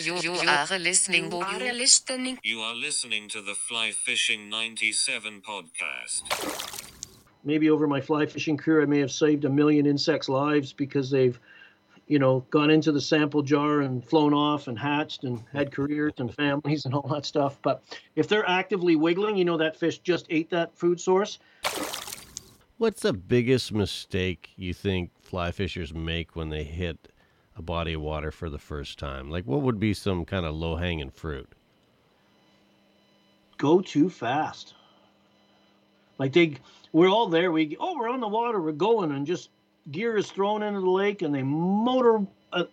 You, you are listening. You are listening. You are listening to the Fly Fishing 97 podcast. Maybe over my fly fishing career, I may have saved a million insects' lives because they've, you know, gone into the sample jar and flown off and hatched and had careers and families and all that stuff. But if they're actively wiggling, you know that fish just ate that food source. What's the biggest mistake you think fly fishers make when they hit a body of water for the first time? Like, what would be some kind of low hanging fruit? Go too fast. Like they, we're all there. We oh, we're on the water. We're going, and just gear is thrown into the lake, and they motor a,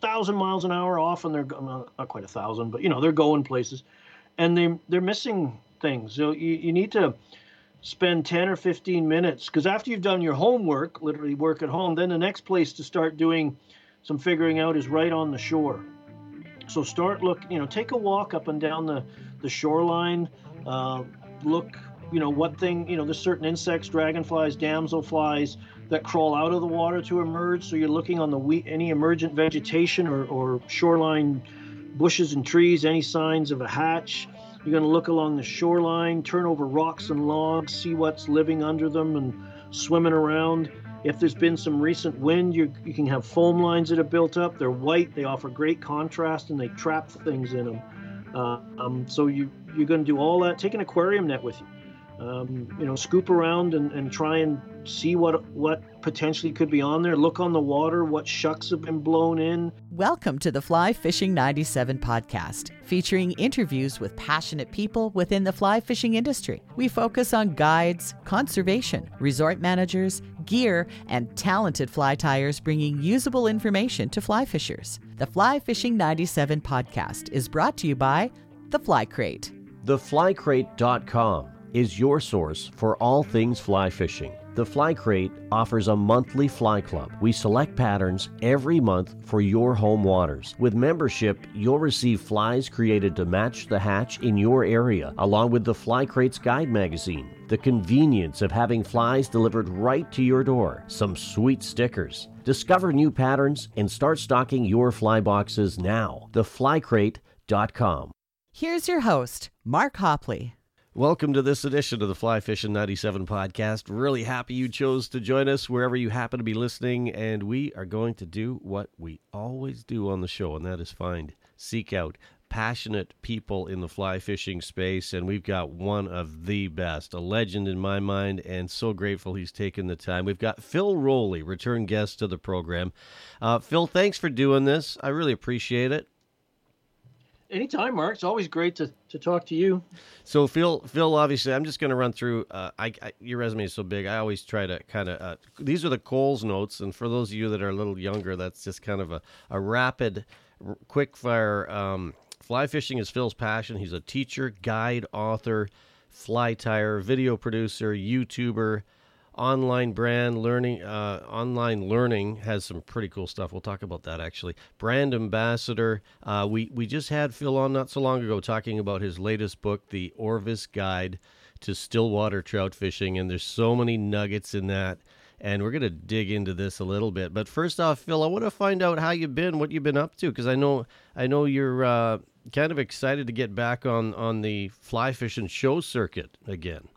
thousand miles an hour off, and they're not, not quite a thousand, but you know they're going places, and they they're missing things. So you, you need to spend 10 or 15 minutes because after you've done your homework literally work at home then the next place to start doing some figuring out is right on the shore. So start look you know take a walk up and down the the shoreline uh, look you know what thing you know there's certain insects dragonflies damselflies that crawl out of the water to emerge. So you're looking on the we- any emergent vegetation or, or shoreline bushes and trees any signs of a hatch. You're going to look along the shoreline, turn over rocks and logs, see what's living under them and swimming around. If there's been some recent wind, you, you can have foam lines that are built up. They're white, they offer great contrast, and they trap things in them. Uh, um, so you, you're going to do all that. Take an aquarium net with you. Um, you know, scoop around and, and try and see what what potentially could be on there. Look on the water, what shucks have been blown in. Welcome to the Fly Fishing 97 podcast, featuring interviews with passionate people within the fly fishing industry. We focus on guides, conservation, resort managers, gear, and talented fly tyers bringing usable information to fly fishers. The Fly Fishing 97 podcast is brought to you by The Fly Crate. TheFlyCrate.com is your source for all things fly fishing. The Fly Crate offers a monthly fly club. We select patterns every month for your home waters. With membership, you'll receive flies created to match the hatch in your area, along with the Fly Crate's guide magazine. The convenience of having flies delivered right to your door. Some sweet stickers. Discover new patterns and start stocking your fly boxes now. TheFlyCrate.com. Here's your host, Mark Hopley. Welcome to this edition of the Fly Fishing 97 podcast. Really happy you chose to join us wherever you happen to be listening. And we are going to do what we always do on the show, and that is find, seek out passionate people in the fly fishing space. And we've got one of the best, a legend in my mind, and so grateful he's taken the time. We've got Phil Rowley, return guest to the program. Uh, Phil, thanks for doing this. I really appreciate it. Anytime, Mark. It's always great to, to talk to you. So Phil, Phil, obviously, I'm just going to run through. Uh, I, I, your resume is so big. I always try to kind of. Uh, these are the Coles notes, and for those of you that are a little younger, that's just kind of a, a rapid, r- quick fire. Um, fly fishing is Phil's passion. He's a teacher, guide, author, fly tyer, video producer, YouTuber, online brand learning. Uh, online learning has some pretty cool stuff. We'll talk about that actually. Brand ambassador. Uh, we we just had Phil on not so long ago talking about his latest book, The Orvis Guide to Stillwater Trout Fishing, and there's so many nuggets in that. And we're going to dig into this a little bit. But first off, Phil, I want to find out how you've been, what you've been up to, because I know I know you're uh, kind of excited to get back on on the fly fishing show circuit again.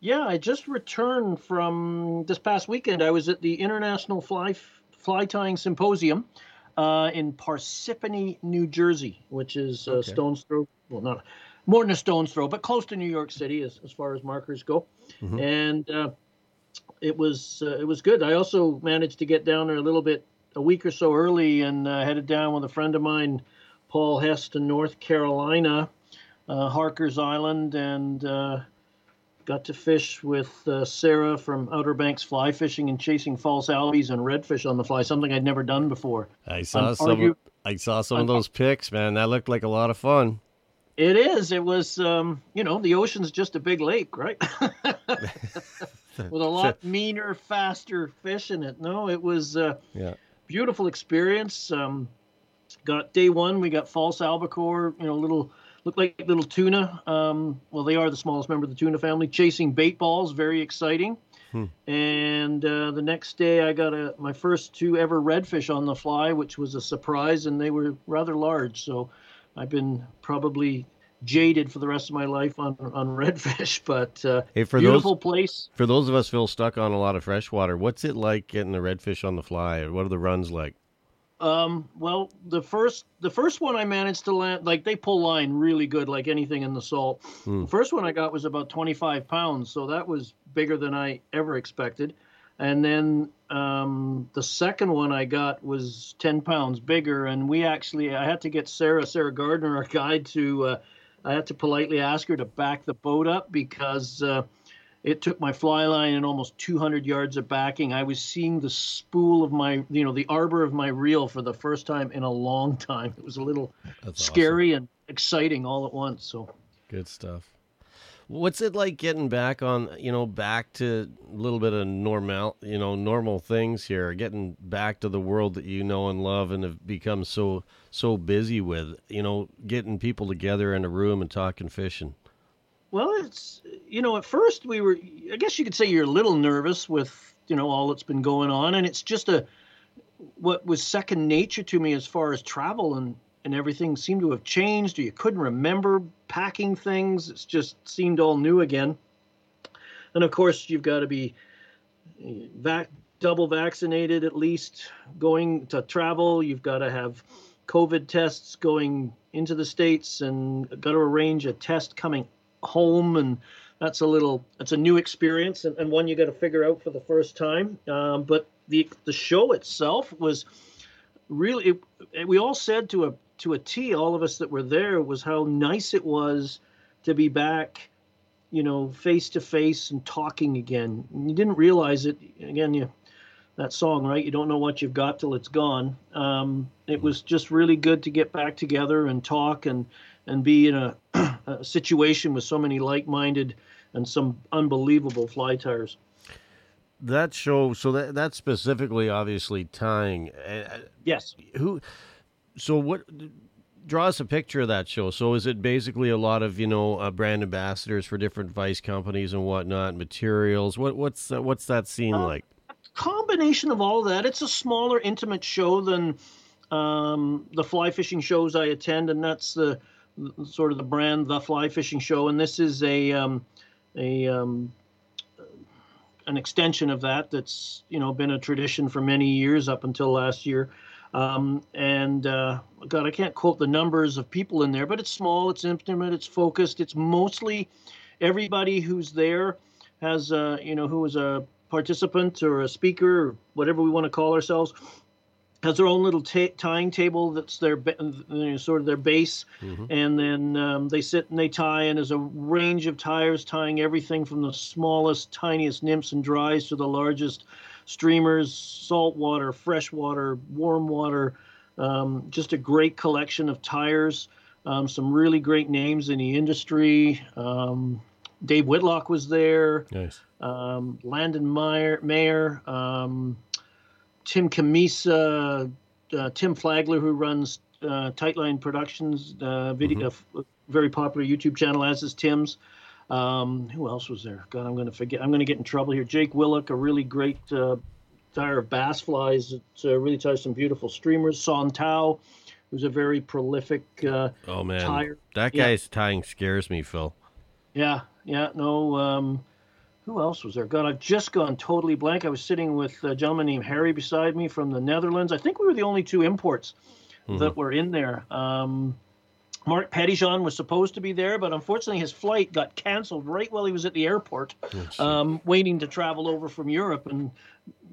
Yeah, I just returned from this past weekend. I was at the International Fly Fly Tying Symposium uh, in Parsippany, New Jersey, which is uh, Okay. stone's throw. Well, not more than a stone's throw, but close to New York City as, as far as markers go. Mhm. And uh, it was uh, it was good. I also managed to get down there a little bit a week or so early and uh, headed down with a friend of mine, Paul Hess, to North Carolina, uh, Harker's Island, and uh, got to fish with uh, Sarah from Outer Banks Fly Fishing and chasing false albies and redfish on the fly, something I'd never done before. I saw I'm some. argue- I saw some of those pics, man. That looked like a lot of fun. It is. It was, um, you know, the ocean's just a big lake, right? With a lot meaner, faster fish in it. No, it was a Yeah. beautiful experience. Um, got day one, we got false albacore, you know, little look like little tuna. Um, well, they are the smallest member of the tuna family. Chasing bait balls, very exciting. And uh, the next day, I got a, my first two ever redfish on the fly, which was a surprise, and they were rather large. So I've been probably jaded for the rest of my life on on redfish, but uh, Hey, for beautiful those place. for those of us Phil stuck on a lot of freshwater, what's it like getting the redfish on the fly? What are the runs like? Um, well, the first the first one I managed to land, like they pull line really good, like anything in the salt. Hmm. The first one I got was about 25 pounds, so that was bigger than I ever expected. And then um, the second one I got was 10 pounds bigger, and we actually I had to get Sarah Sarah Gardner, our guide, to uh, I had to politely ask her to back the boat up because. Uh, it took my fly line and almost 200 yards of backing. I was seeing the spool of my, you know, the arbor of my reel for the first time in a long time. It was a little That's scary and exciting all at once. So, Good stuff. What's it like getting back on, you know, back to a little bit of normal, you know, normal things here, getting back to the world that you know and love and have become so so busy with, you know, getting people together in a room and talking fishing. Well, it's, you know, at first we were, I guess you could say you're a little nervous with, you know, all that's been going on. And it's just a, what was second nature to me as far as travel and, and everything seemed to have changed or you couldn't remember packing things. It's just seemed all new again. And of course, you've got to be vac- double vaccinated at least going to travel. You've got to have COVID tests going into the States and got to arrange a test coming home. And that's a little, it's a new experience and, and one you got to figure out for the first time. Um, but the, the show itself was really, it, we all said to a, to a T, all of us that were there, was how nice it was to be back you know, face to face and talking again. And you didn't realize it. Again, you that song, right? You don't know what you've got till it's gone. Um, it was just really good to get back together and talk and and be in a, a situation with so many like-minded and some unbelievable fly tyers. That show, so that that's specifically obviously tying. Uh, Yes. who so what draw us a picture of that show so is it basically a lot of you know uh, brand ambassadors for different vice companies and whatnot materials what what's uh, what's that scene Uh, like combination of all that. It's a smaller, intimate show than um, the fly fishing shows I attend, and that's the sort of the brand, the fly fishing show. And this is a um, a um, an extension of that. That's you know been a tradition for many years up until last year. Um, and uh, God, I can't quote the numbers of people in there, but it's small, it's intimate, it's focused. It's mostly everybody who's there has, uh, you know, who is a participant or a speaker or whatever we want to call ourselves has their own little ta tying table that's their you know, sort of their base. And then um, they sit and they tie and there's a range of tyers tying everything from the smallest tiniest nymphs and dries to the largest streamers saltwater freshwater warm water. Um, just a great collection of tyers. Um, some really great names in the industry. Um, dave whitlock was there. Nice. Um, Landon Meyer, Mayer, um, Tim Cammisa, uh, Tim Flagler, who runs uh, Tightline Productions, uh, video, a very popular YouTube channel, as is Tim's. Um, who else was there? God, I'm going to forget. I'm going to get in trouble here. Jake Villwock, a really great uh, tyer of bass flies that uh, really ties some beautiful streamers. Son Tao, who's a very prolific. Uh, oh man Tyer. that Yeah. guy's tying scares me phil Yeah, yeah, no. Um, who else was there? God, I've just gone totally blank. I was sitting with a gentleman named Harry beside me from the Netherlands. I think we were the only two imports that were in there. Um, Marc Petitjean was supposed to be there, but unfortunately his flight got canceled right while he was at the airport, um, waiting to travel over from Europe, and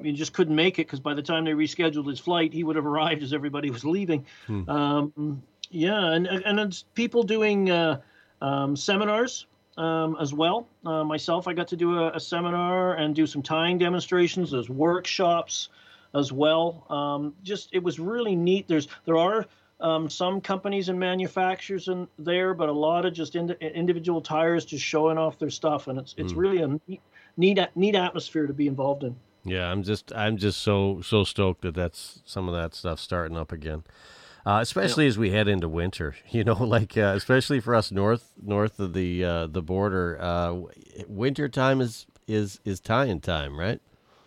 he just couldn't make it because by the time they rescheduled his flight, he would have arrived as everybody was leaving. Um, yeah, and and people doing uh, um, seminars um, as well. Uh, myself, I got to do a, a seminar and do some tying demonstrations. There's workshops as well. Um, just it was really neat. There's there are um, some companies and manufacturers in there, but a lot of just ind- individual tyers just showing off their stuff, and it's it's really a neat, neat neat atmosphere to be involved in. yeah i'm just i'm just so so stoked that that's some of that stuff starting up again uh, especially as we head into winter, you know, like uh, especially for us north north of the uh, the border, uh, winter time is is is tying time, right?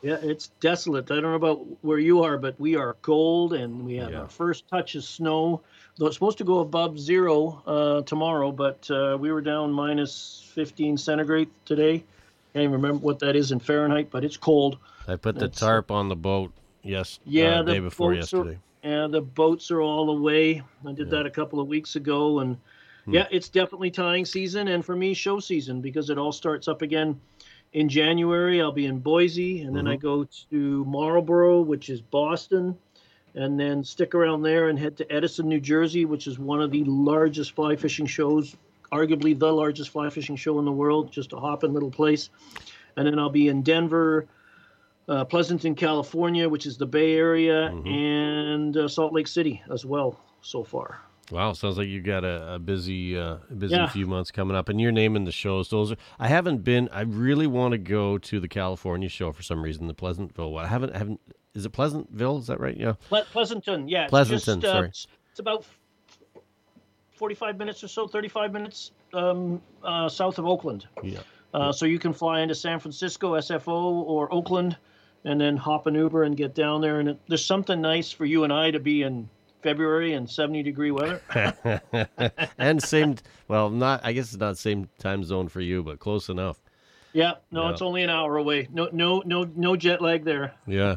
Yeah, it's desolate. I don't know about where you are, but we are cold and we have Yeah. our first touch of snow. Though it's supposed to go above zero uh, tomorrow, but uh, we were down minus 15 centigrade today. Can't even remember what that is in Fahrenheit, but it's cold. I put the That's- tarp on the boat yes Yeah, uh, the day before boats are- yesterday. And the boats are all away. I did that a couple of weeks ago, and hmm. yeah, it's definitely tying season, and for me, show season because it all starts up again in January. I'll be in Boise, and then I mm-hmm. go to Marlboro, which is Boston, and then stick around there and head to Edison, New Jersey, which is one of the largest fly fishing shows, arguably the largest fly fishing show in the world. Just a hopping little place, and then I'll be in Denver uh, Pleasanton, California, which is the Bay Area, and uh, Salt Lake City as well so far. Wow, sounds like you got a, a busy, uh, busy Yeah. few months coming up, and you're naming the shows. Those are, I haven't been. I really want to go to the California show for some reason. The Pleasantville one. I haven't. I haven't. Is it Pleasantville? Is that right? Yeah. Ple- Pleasanton, yeah. it's Pleasanton, just, uh, sorry. It's, it's about 45 minutes or so, 35 minutes um, uh, south of Oakland. Yeah. Uh, so you can fly into San Francisco, SFO, or Oakland, and then hop an Uber and get down there. And it, there's something nice for you and I to be in February and 70 degree weather. and same. Well, not. I guess it's not same time zone for you, but close enough. yeah, no, Yeah. it's only an hour away. No, no, no, no jet lag there. Yeah.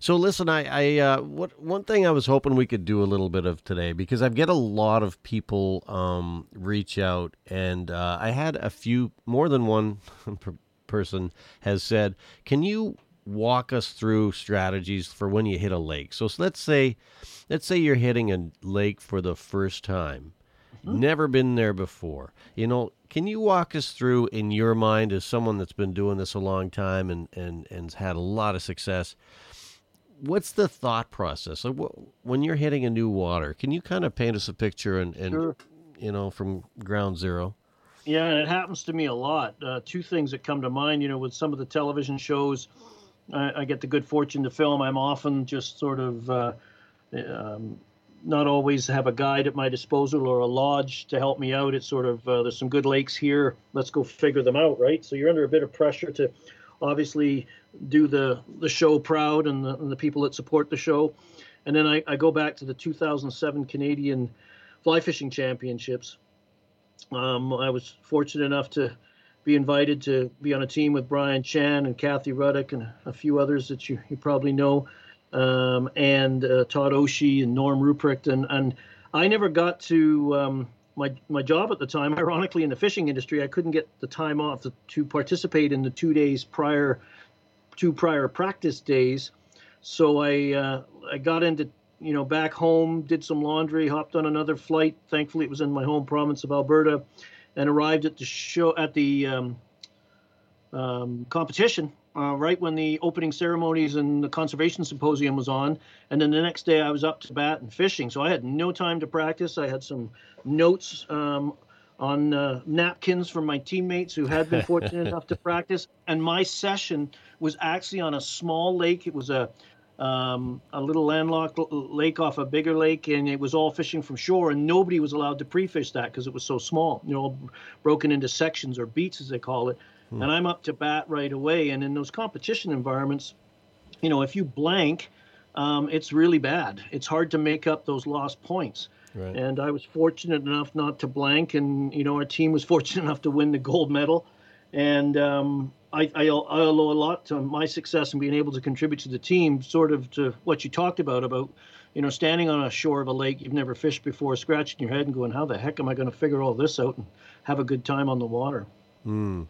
So listen, I, I uh, what one thing I was hoping we could do a little bit of today because I've get a lot of people um, reach out, and uh, I had a few more than one per- person has said, "Can you walk us through strategies for when you hit a lake?" So, let's say, let's say you're hitting a lake for the first time, never been there before. You know, can you walk us through in your mind as someone that's been doing this a long time and and and's had a lot of success? what's the thought process when you're hitting a new water can you kind of paint us a picture and, and Sure. you know from ground zero Yeah, and it happens to me a lot. Uh, two things that come to mind, you know, with some of the television shows I, I get the good fortune to film, I'm often just sort of uh, um, not always have a guide at my disposal or a lodge to help me out. It's sort of uh, there's some good lakes here. Let's go figure them out, right? So you're under a bit of pressure to obviously do the the show proud and the, and the people that support the show. And then I, I go back to the 2007 Canadian Fly Fishing Championships. Um, I was fortunate enough to be invited to be on a team with Brian Chan and Kathy Ruddick and a few others that you, you probably know, um, and uh, Todd Oishi and Norm Ruprecht. And, and I never got to um, my, my job at the time, ironically, in the fishing industry, I couldn't get the time off to, to participate in the two days prior, two prior practice days. So I, uh, I got into you know, back home, did some laundry, hopped on another flight. Thankfully, it was in my home province of Alberta, and arrived at the show at the um, um, competition uh, right when the opening ceremonies and the conservation symposium was on. And then the next day, I was up to bat and fishing, so I had no time to practice. I had some notes um, on uh, napkins from my teammates who had been fortunate enough to practice, and my session was actually on a small lake. It was a um, a little landlocked lake off a bigger lake, and it was all fishing from shore, and nobody was allowed to pre-fish that because it was so small, you know, broken into sections or beats as they call it. And I'm up to bat right away, and in those competition environments, you know, if you blank, um, it's really bad. It's hard to make up those lost points. Right. And I was fortunate enough not to blank, and you know, our team was fortunate enough to win the gold medal. And um, I, I, I owe a lot to my success and being able to contribute to the team, sort of to what you talked about about, you know, standing on a shore of a lake you've never fished before, scratching your head and going, "How the heck am I going to figure all this out and have a good time on the water?" Hmm.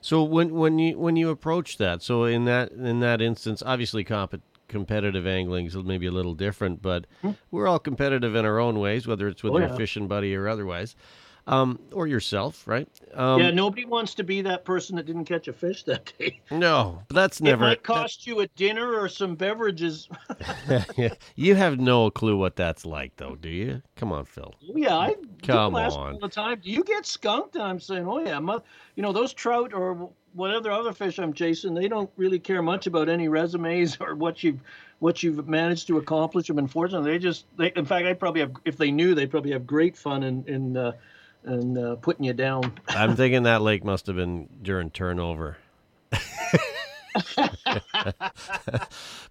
So when when you when you approach that, so in that in that instance, obviously comp- competitive angling is maybe a little different, but hmm. we're all competitive in our own ways, whether it's with. Oh, your yeah. fishing buddy or otherwise, um, or yourself, right? Um, yeah, nobody wants to be that person that didn't catch a fish that day. No, but that's it never. might cost you a dinner or some beverages. you have no clue what that's like, though, do you? Come on, Phil. Oh, yeah, I Come on. all the time. Do you get skunked? And I'm saying, oh yeah, you know those trout or whatever other fish I'm chasing. They don't really care much about any resumes or what you've what you've managed to accomplish. I'm unfortunate. They just, they, in fact, I probably have. If they knew, they'd probably have great fun in in uh, in uh, putting you down. I'm thinking that lake must have been during turnover. but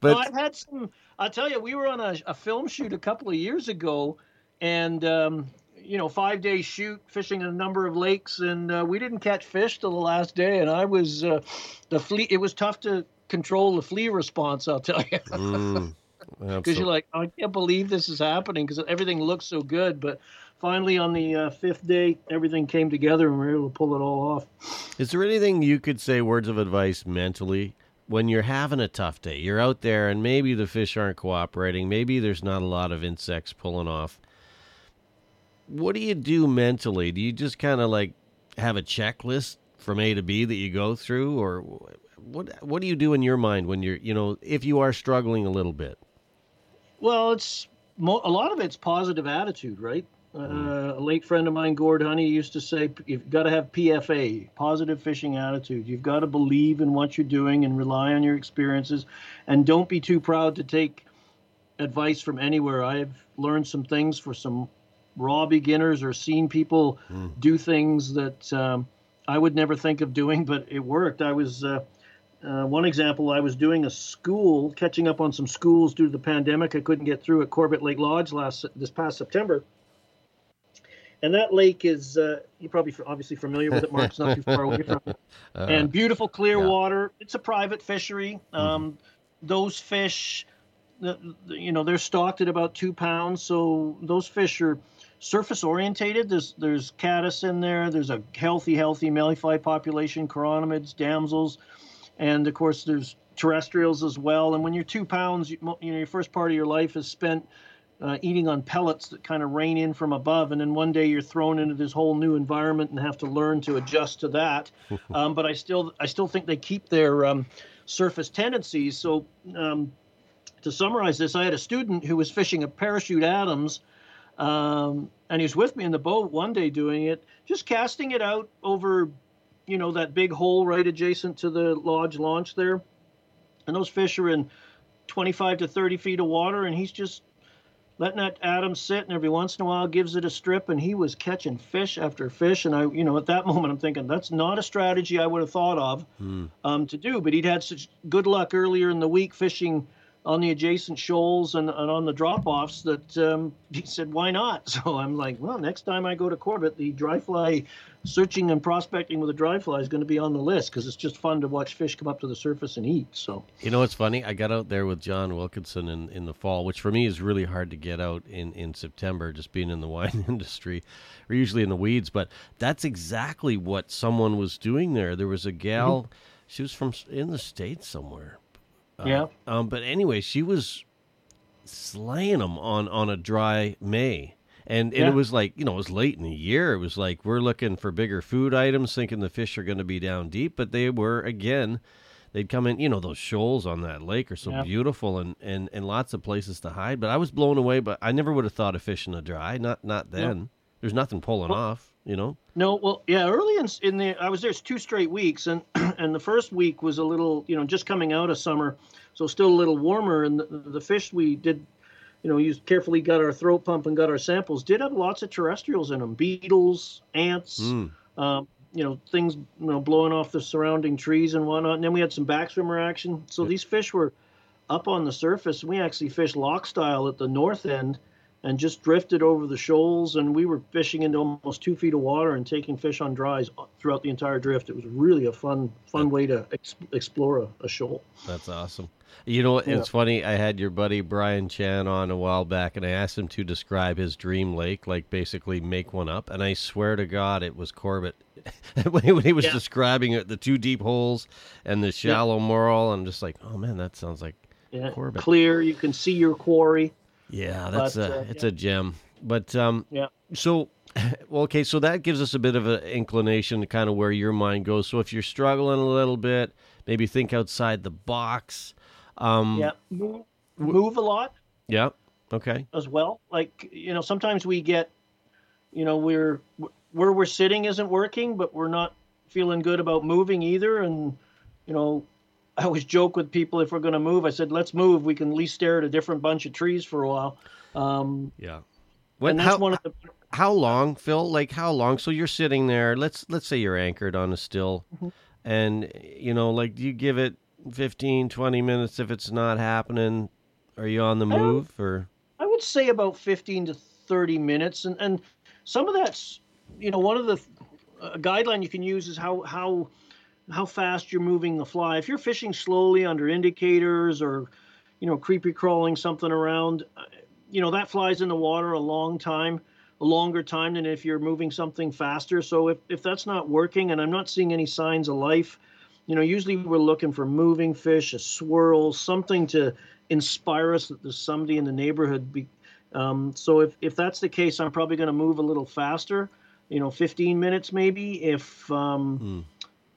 I've had some. I'll tell you, we were on a, a film shoot a couple of years ago, and um, you know, five day shoot, fishing a number of lakes, and uh, we didn't catch fish till the last day. And I was uh, the flee. It was tough to control the flee response. I'll tell you. mm, because you're like, I can't believe this is happening because everything looks so good. But finally, on the uh, fifth day, everything came together and we were able to pull it all off. Is there anything you could say, words of advice mentally, when you're having a tough day? You're out there and maybe the fish aren't cooperating. Maybe there's not a lot of insects pulling off. What do you do mentally? Do you just kind of like have a checklist from A to B that you go through, or what? What do you do in your mind when you're, you know, if you are struggling a little bit? Well, it's a lot of it's positive attitude, right? Uh, a late friend of mine, Gord Honey, used to say, "You've got to have PFA, positive fishing attitude. You've got to believe in what you're doing and rely on your experiences, and don't be too proud to take advice from anywhere." I've learned some things for some raw beginners, or seen people do things that um, I would never think of doing, but it worked. I was. Uh, uh, one example, I was doing a school, catching up on some schools due to the pandemic. I couldn't get through at Corbett Lake Lodge last this past September. And that lake is, uh, you're probably obviously familiar with it, Mark. It's not too far away from it. Uh, and beautiful, clear yeah. water. It's a private fishery. Um, Those fish, you know, they're stocked at about two pounds. So those fish are surface orientated. There's there's caddis in there. There's a healthy, healthy mayfly population, chironomids, damsels, and of course there's terrestrials as well. And when you're two pounds, you, you know your first part of your life is spent uh, eating on pellets that kind of rain in from above, and then one day you're thrown into this whole new environment and have to learn to adjust to that. um, but I still I still think they keep their um, surface tendencies. So um, to summarize this, I had a student who was fishing a parachute Adams. Um, and he was with me in the boat one day doing it, just casting it out over, you know, that big hole right adjacent to the lodge launch there. And those fish are in 25 to 30 feet of water, and he's just letting that Adam sit, and every once in a while gives it a strip, and he was catching fish after fish. And I, you know, at that moment, I'm thinking that's not a strategy I would have thought of um, to do. But he'd had such good luck earlier in the week fishing on the adjacent shoals and, and on the drop offs that um, he said, why not? So I'm like, well, next time I go to Corbett, the dry fly searching and prospecting with a dry fly is going to be on the list because it's just fun to watch fish come up to the surface and eat. So You know what's funny? I got out there with John Wilkinson in, in the fall, which for me is really hard to get out in, in September, just being in the wine industry. We're usually in the weeds, but that's exactly what someone was doing there. There was a gal, she was from in the States somewhere. Uh, Yeah. Um, but anyway, she was slaying them on, on a dry May. And, and Yeah. it was like, you know, it was late in the year. It was like, we're looking for bigger food items, thinking the fish are going to be down deep, but they were, again, they'd come in, you know, those shoals on that lake are so Yeah. beautiful and, and, and lots of places to hide. But I was blown away, but I never would have thought of fishing a dry, not, not then. There's nothing pulling off, you know? No, well, yeah, early in, in the I was there It's two straight weeks, and and the first week was a little, you know, just coming out of summer, so still a little warmer, and the, the fish we did, you know, used carefully got our throat pump and got our samples. Did have lots of terrestrials in them, beetles, ants, Mm. um, you know, things, you know, blowing off the surrounding trees and whatnot. And then we had some backswimmer action. So these fish were up on the surface. We actually fished loch style at the north end and just drifted over the shoals. And we were fishing into almost two feet of water and taking fish on dries throughout the entire drift. It was really a fun, fun way to ex- explore a, a shoal. That's awesome. You know, it's funny. I had your buddy Brian Chan on a while back, and I asked him to describe his dream lake, like basically make one up. And I swear to God, it was Corbett. when he was Yeah. describing it, the two deep holes and the shallow marl, I'm just like, oh man, that sounds like Yeah, Corbett. clear. You can see your quarry. Yeah, that's But, a uh, it's yeah. a gem. But um, Yeah. so well, okay, so that gives us a bit of an inclination to kind of where your mind goes. So if you're struggling a little bit, maybe think outside the box. Um, Yeah, move, move a lot. Yeah. Okay. as well. Like you know, sometimes we get, you know, we're where we're sitting isn't working, but we're not feeling good about moving either. And you know, I always joke with people if we're going to move, I said, let's move. We can at least stare at a different bunch of trees for a while. Um, Yeah. What, and that's how, one of the how long, Phil? Like how long? So you're sitting there. Let's let's say you're anchored on a still. Mm-hmm. And you know, like, do you give it 15, 20 minutes if it's not happening? Are you on the I move or? I would say about 15 to 30 minutes, and and some of that's, you know, one of the uh, guideline you can use is how how how fast you're moving the fly. If you're fishing slowly under indicators or, you know, creepy crawling something around, uh, you know, that flies in the water a long time, a longer time than if you're moving something faster. So if if that's not working, and I'm not seeing any signs of life, you know, usually we're looking for moving fish, a swirl, something to inspire us that there's somebody in the neighborhood. Be, um, so if, if that's the case, I'm probably going to move a little faster, you know, 15 minutes maybe. If, um,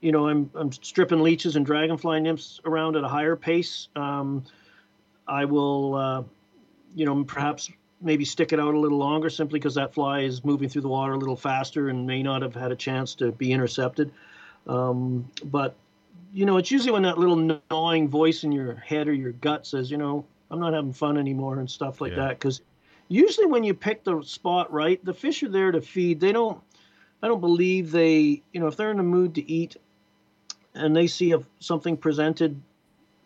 you know, I'm, I'm stripping leeches and dragonfly nymphs around at a higher pace, um, I will, uh, you know, perhaps maybe stick it out a little longer simply because that fly is moving through the water a little faster and may not have had a chance to be intercepted. Um, but you know, it's usually when that little gnawing voice in your head or your gut says, you know, I'm not having fun anymore and stuff like Yeah. that. Because usually when you pick the spot right, the fish are there to feed. They don't, I don't believe they, you know, if they're in the mood to eat and they see a, something presented,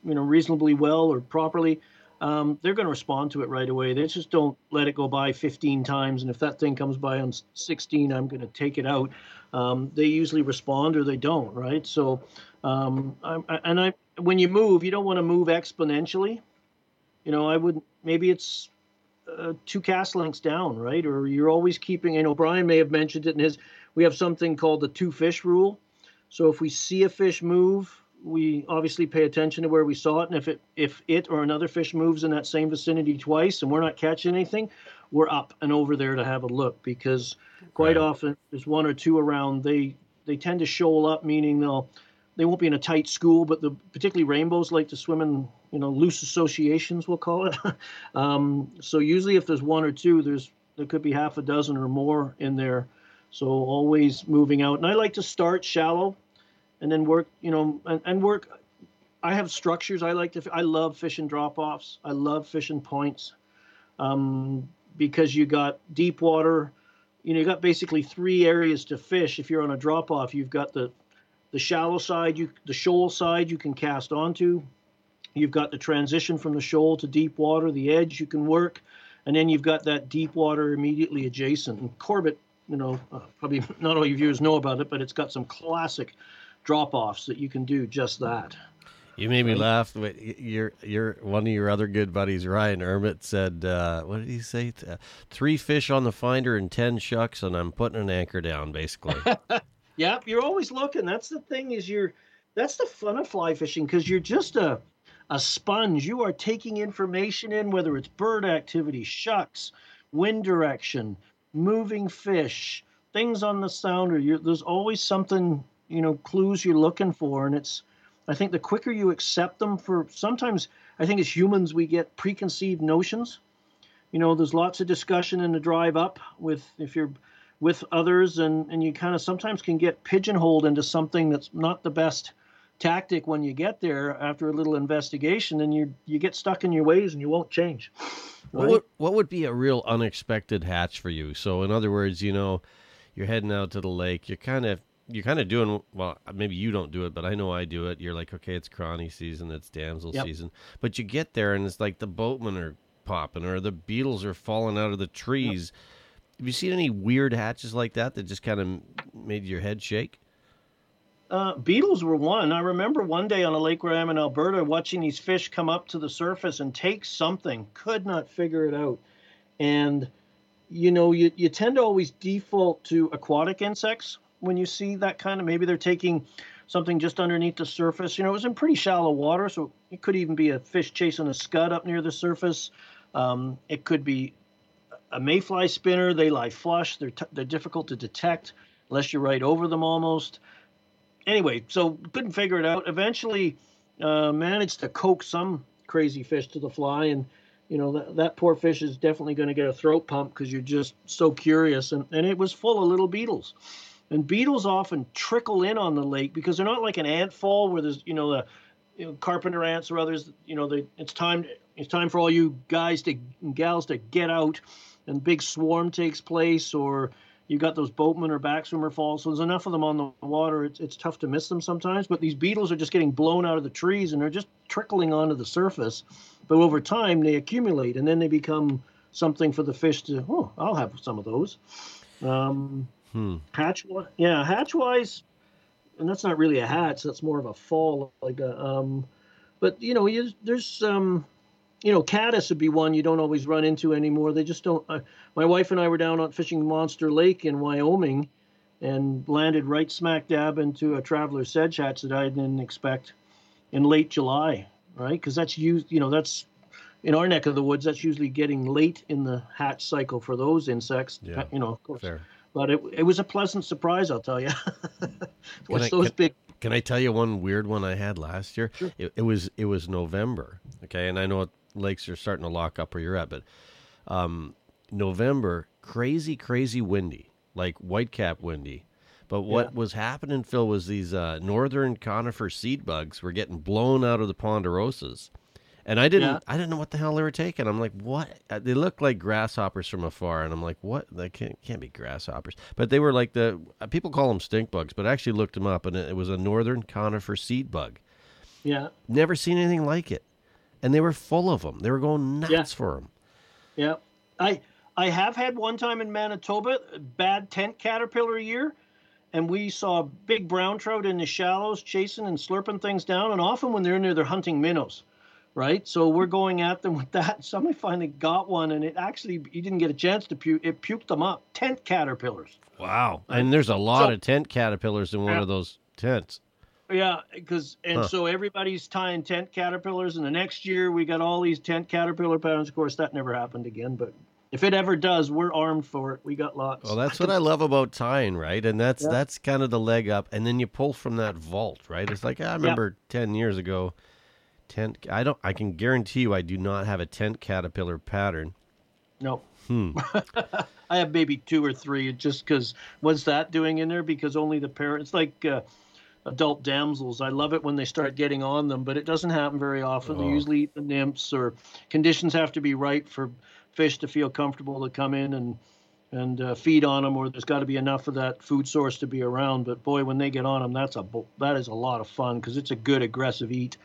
you know, reasonably well or properly, um, they're going to respond to it right away. They just don't let it go by 15 times. And if that thing comes by on 16, I'm going to take it out. Um, they usually respond or they don't, right? So, um, I, and I, when you move, you don't want to move exponentially. You know, I would maybe it's uh, two cast lengths down, right? Or you're always keeping. Know, Brian may have mentioned it in his. We have something called the two fish rule. So if we see a fish move, we obviously pay attention to where we saw it, and if it if it or another fish moves in that same vicinity twice, and we're not catching anything, we're up and over there to have a look because quite Right. often there's one or two around. They they tend to shoal up, meaning they'll they won't be in a tight school, but the particularly rainbows like to swim in you know loose associations, we'll call it. um, so usually if there's one or two, there's there could be half a dozen or more in there. So always moving out, and I like to start shallow, and then work you know and, and work. I have structures. I like to. I love fishing drop offs. I love fishing points, um, because you got deep water. You know, you got basically three areas to fish. If you're on a drop off, you've got the the shallow side, you the shoal side you can cast onto. You've got the transition from the shoal to deep water, the edge you can work, and then you've got that deep water immediately adjacent. And Corbett, you know, uh, probably not all your viewers know about it, but it's got some classic drop offs that you can do just that. You made me laugh. but Your your one of your other good buddies, Ryan Ermit, said, uh, "What did he say? Uh, Three fish on the finder and ten shucks, and I'm putting an anchor down." Basically, yep, you're always looking. That's the thing is you're that's the fun of fly fishing because you're just a a sponge. You are taking information in, whether it's bird activity, shucks, wind direction, moving fish, things on the sounder. You're, there's always something, you know, clues you're looking for, and it's. I think the quicker you accept them for sometimes I think as humans we get preconceived notions. You know, there's lots of discussion in the drive up with if you're with others and and you kind of sometimes can get pigeonholed into something that's not the best tactic when you get there after a little investigation and you you get stuck in your ways and you won't change what would what would be a real unexpected hatch for you? So, in other words, you know, you're heading out to the lake. You're kind of you're kind of doing well. Maybe you don't do it, but I know I do it. You're like, okay, it's crawny season, it's damsel Yep. season, but you get there and it's like the boatmen are popping or the beetles are falling out of the trees. Have you seen any weird hatches like that that just kind of made your head shake? Uh, beetles were one. I remember one day on a lake where I am in Alberta watching these fish come up to the surface and take something, could not figure it out. And, you know, you, you tend to always default to aquatic insects when you see that kind of, maybe they're taking something just underneath the surface. You know, it was in pretty shallow water, so it could even be a fish chasing a scud up near the surface. Um, it could be a mayfly spinner. They lie flush. They're, t- they're difficult to detect unless you're right over them almost anyway, so couldn't figure it out. Eventually, uh, managed to coax some crazy fish to the fly, and you know that, that poor fish is definitely going to get a throat pump because you're just so curious. And, and it was full of little beetles, and beetles often trickle in on the lake because they're not like an ant fall where there's you know the you know, carpenter ants or others. You know, they, it's time it's time for all you guys to gals to get out, and big swarm takes place or you got those boatmen or backswimmer falls. So there's enough of them on the water. It's, it's tough to miss them sometimes. But these beetles are just getting blown out of the trees and they're just trickling onto the surface. But over time, they accumulate and then they become something for the fish to. Oh, I'll have some of those. Um, Hmm. hatch, yeah, hatchwise, and that's not really a hatch. That's more of a fall, like a. Um, but you know, you, there's um, you know, caddis would be one you don't always run into anymore. They just don't. Uh, my wife and I were down on fishing Monster Lake in Wyoming, and landed right smack dab into a traveler's sedge hatch that I didn't expect in late July, right? Because that's used, you know, that's in our neck of the woods. That's usually getting late in the hatch cycle for those insects. Yeah, you know, of course. Fair. But it, it was a pleasant surprise, I'll tell you. What's I- those can- big? Can I tell you one weird one I had last year? Sure. It, it was it was November. Okay, and I know lakes are starting to lock up where you're at, but um, November, crazy, crazy windy, like whitecap windy. But what Yeah. was happening, Phil, was these uh, northern conifer seed bugs were getting blown out of the ponderosas, and I didn't Yeah. I didn't know what the hell they were taking. I'm like, what? Uh, They look like grasshoppers from afar, and I'm like, what? They can't can't be grasshoppers. But they were like the uh, people call them stink bugs, but I actually looked them up, and it, it was a northern conifer seed bug. Yeah, Never seen anything like it, and they were full of them. They were going nuts Yeah. for them. yeah. I I have had one time in Manitoba bad tent caterpillar year, and we saw big brown trout in the shallows chasing and slurping things down. And often when they're in there, they're hunting minnows, right? So we're going at them with that. Somebody finally got one, and it actually he didn't get a chance to puke. It puked them up. Tent caterpillars. Wow! And there's a lot So- of tent caterpillars in one Yeah. of those tents. Yeah, because and Huh. so everybody's tying tent caterpillars, and the next year we got all these tent caterpillar patterns. Of course, that never happened again. But if it ever does, we're armed for it. We got lots. Well, that's what I love about tying, right? And that's Yeah. that's kind of the leg up, and then you pull from that vault, right? It's like I remember ten years ago, tent. I don't. I can guarantee you, I do not have a tent caterpillar pattern. no. Hmm. I have maybe two or three, just because what's that doing in there? Because only the parents, like uh, adult damsels, I love it when they start getting on them, but it doesn't happen very often. They Oh. usually eat the nymphs, or conditions have to be right for fish to feel comfortable to come in and and uh, feed on them, or there's got to be enough of that food source to be around. But boy, when they get on them, that's a that is a lot of fun because it's a good aggressive eat.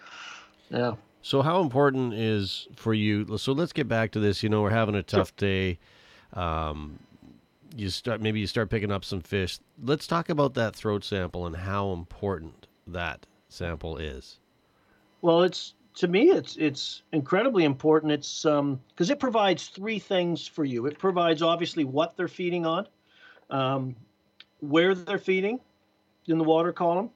Yeah. So, how important is for you? So, let's get back to this. You know, we're having a tough day. Um, you start maybe you start picking up some fish. Let's talk about that throat sample and how important that sample is. Well, it's to me, it's it's incredibly important. It's um because it provides three things for you. It provides obviously what they're feeding on, um, where they're feeding in the water column,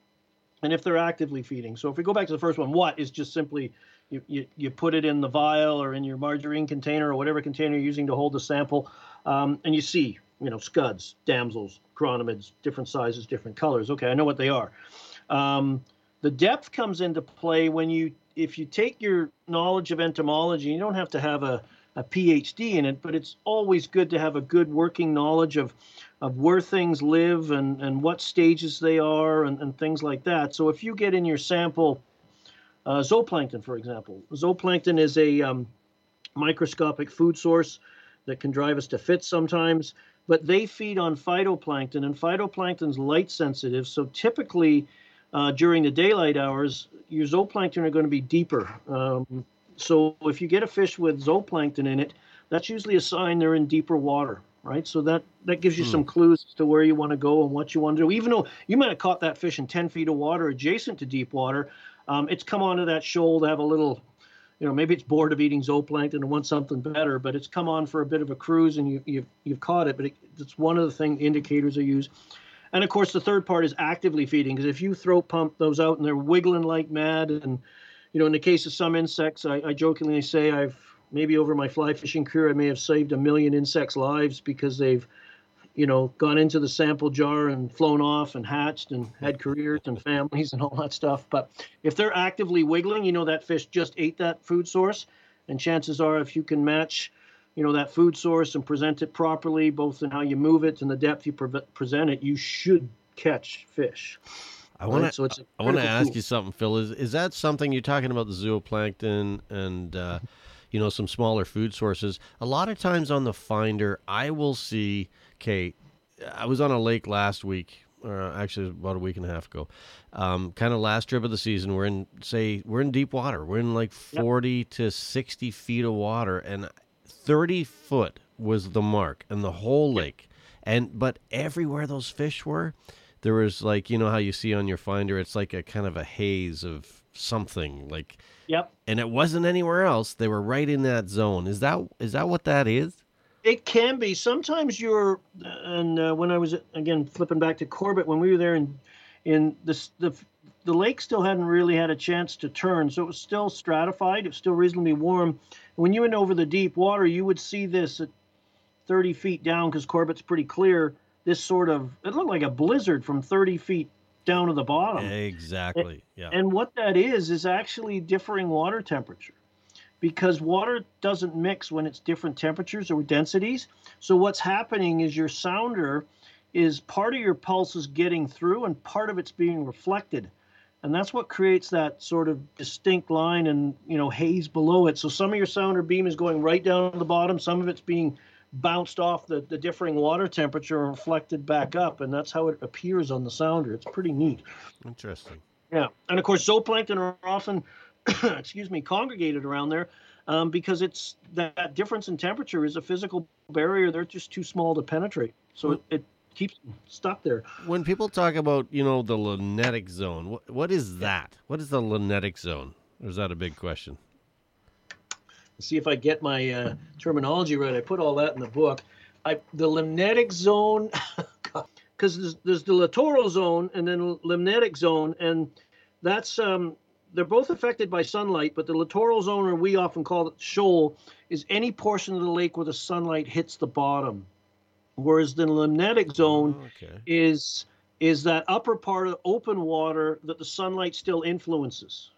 and if they're actively feeding. So if we go back to the first one, what is just simply you, you, you put it in the vial or in your margarine container or whatever container you're using to hold the sample, um, and you see, you know, scuds, damsels, chironomids, different sizes, different colors. Okay, I know what they are. Um, the depth comes into play when you, if you take your knowledge of entomology, you don't have to have a, a PhD in it, but it's always good to have a good working knowledge of, of where things live and, and what stages they are and, and things like that. So if you get in your sample, uh, zooplankton, for example, zooplankton is a um, microscopic food source that can drive us to fits sometimes, but they feed on phytoplankton, and phytoplankton's light sensitive. So typically, uh, during the daylight hours, your zooplankton are going to be deeper. Um, so if you get a fish with zooplankton in it, that's usually a sign they're in deeper water, right? So that that gives you Hmm. some clues as to where you want to go and what you want to do. Even though you might have caught that fish in 10 feet of water adjacent to deep water, um, it's come onto that shoal to have a little, you know, maybe it's bored of eating zooplankton and wants something better, but it's come on for a bit of a cruise and you, you've, you've caught it. But it, it's one of the thing indicators I use. And of course, the third part is actively feeding, because if you throat pump those out and they're wiggling like mad, and you know, in the case of some insects, I, I jokingly say I've maybe over my fly fishing career, I may have saved a million insects' lives because they've, you know, gone into the sample jar and flown off and hatched and had careers and families and all that stuff. But if they're actively wiggling, you know that fish just ate that food source, and chances are, if you can match you know that food source and present it properly both in how you move it and the depth you pre- present it you should catch fish I want right? to. so I want to ask tool. you something, Phil. Is is that something you're talking about the zooplankton and uh, you know some smaller food sources? A lot of times on the finder, I will see. Okay, I was on a lake last week, or actually about a week and a half ago. Um, kind of last trip of the season. We're in say we're in deep water. We're in like forty to sixty feet of water, and thirty foot was the mark, and the whole lake. And but everywhere those fish were, there was like you know how you see on your finder, it's like a kind of a haze of something like Yep. and it wasn't anywhere else. They were right in that zone. Is that is that what that is? It can be. Sometimes you're, and uh, when I was again flipping back to Corbett, when we were there in, in the the the lake still hadn't really had a chance to turn, so it was still stratified. It was still reasonably warm. When you went over the deep water, you would see this at 30 feet down because Corbett's pretty clear. This sort of it looked like a blizzard from 30 feet down to the bottom. Exactly. Yeah. And what that is is actually differing water temperature because water doesn't mix when it's different temperatures or densities. So what's happening is your sounder is part of your pulse is getting through and part of it's being reflected. And that's what creates that sort of distinct line and you know haze below it. So some of your sounder beam is going right down to the bottom, some of it's being bounced off the, the differing water temperature and reflected back up, and that's how it appears on the sounder. It's pretty neat. Interesting. Yeah, and of course, zooplankton are often, excuse me, congregated around there um, because it's that, that difference in temperature is a physical barrier. They're just too small to penetrate, so it, it keeps stuck there. When people talk about you know the linetic zone, what what is that? What is the linetic zone? Or is that a big question? Let's see if I get my uh, terminology right. I put all that in the book. I the limnetic zone, because there's, there's the littoral zone and then limnetic zone, and that's um, they're both affected by sunlight. But the littoral zone, or we often call it shoal, is any portion of the lake where the sunlight hits the bottom, whereas the limnetic zone Okay. is is that upper part of open water that the sunlight still influences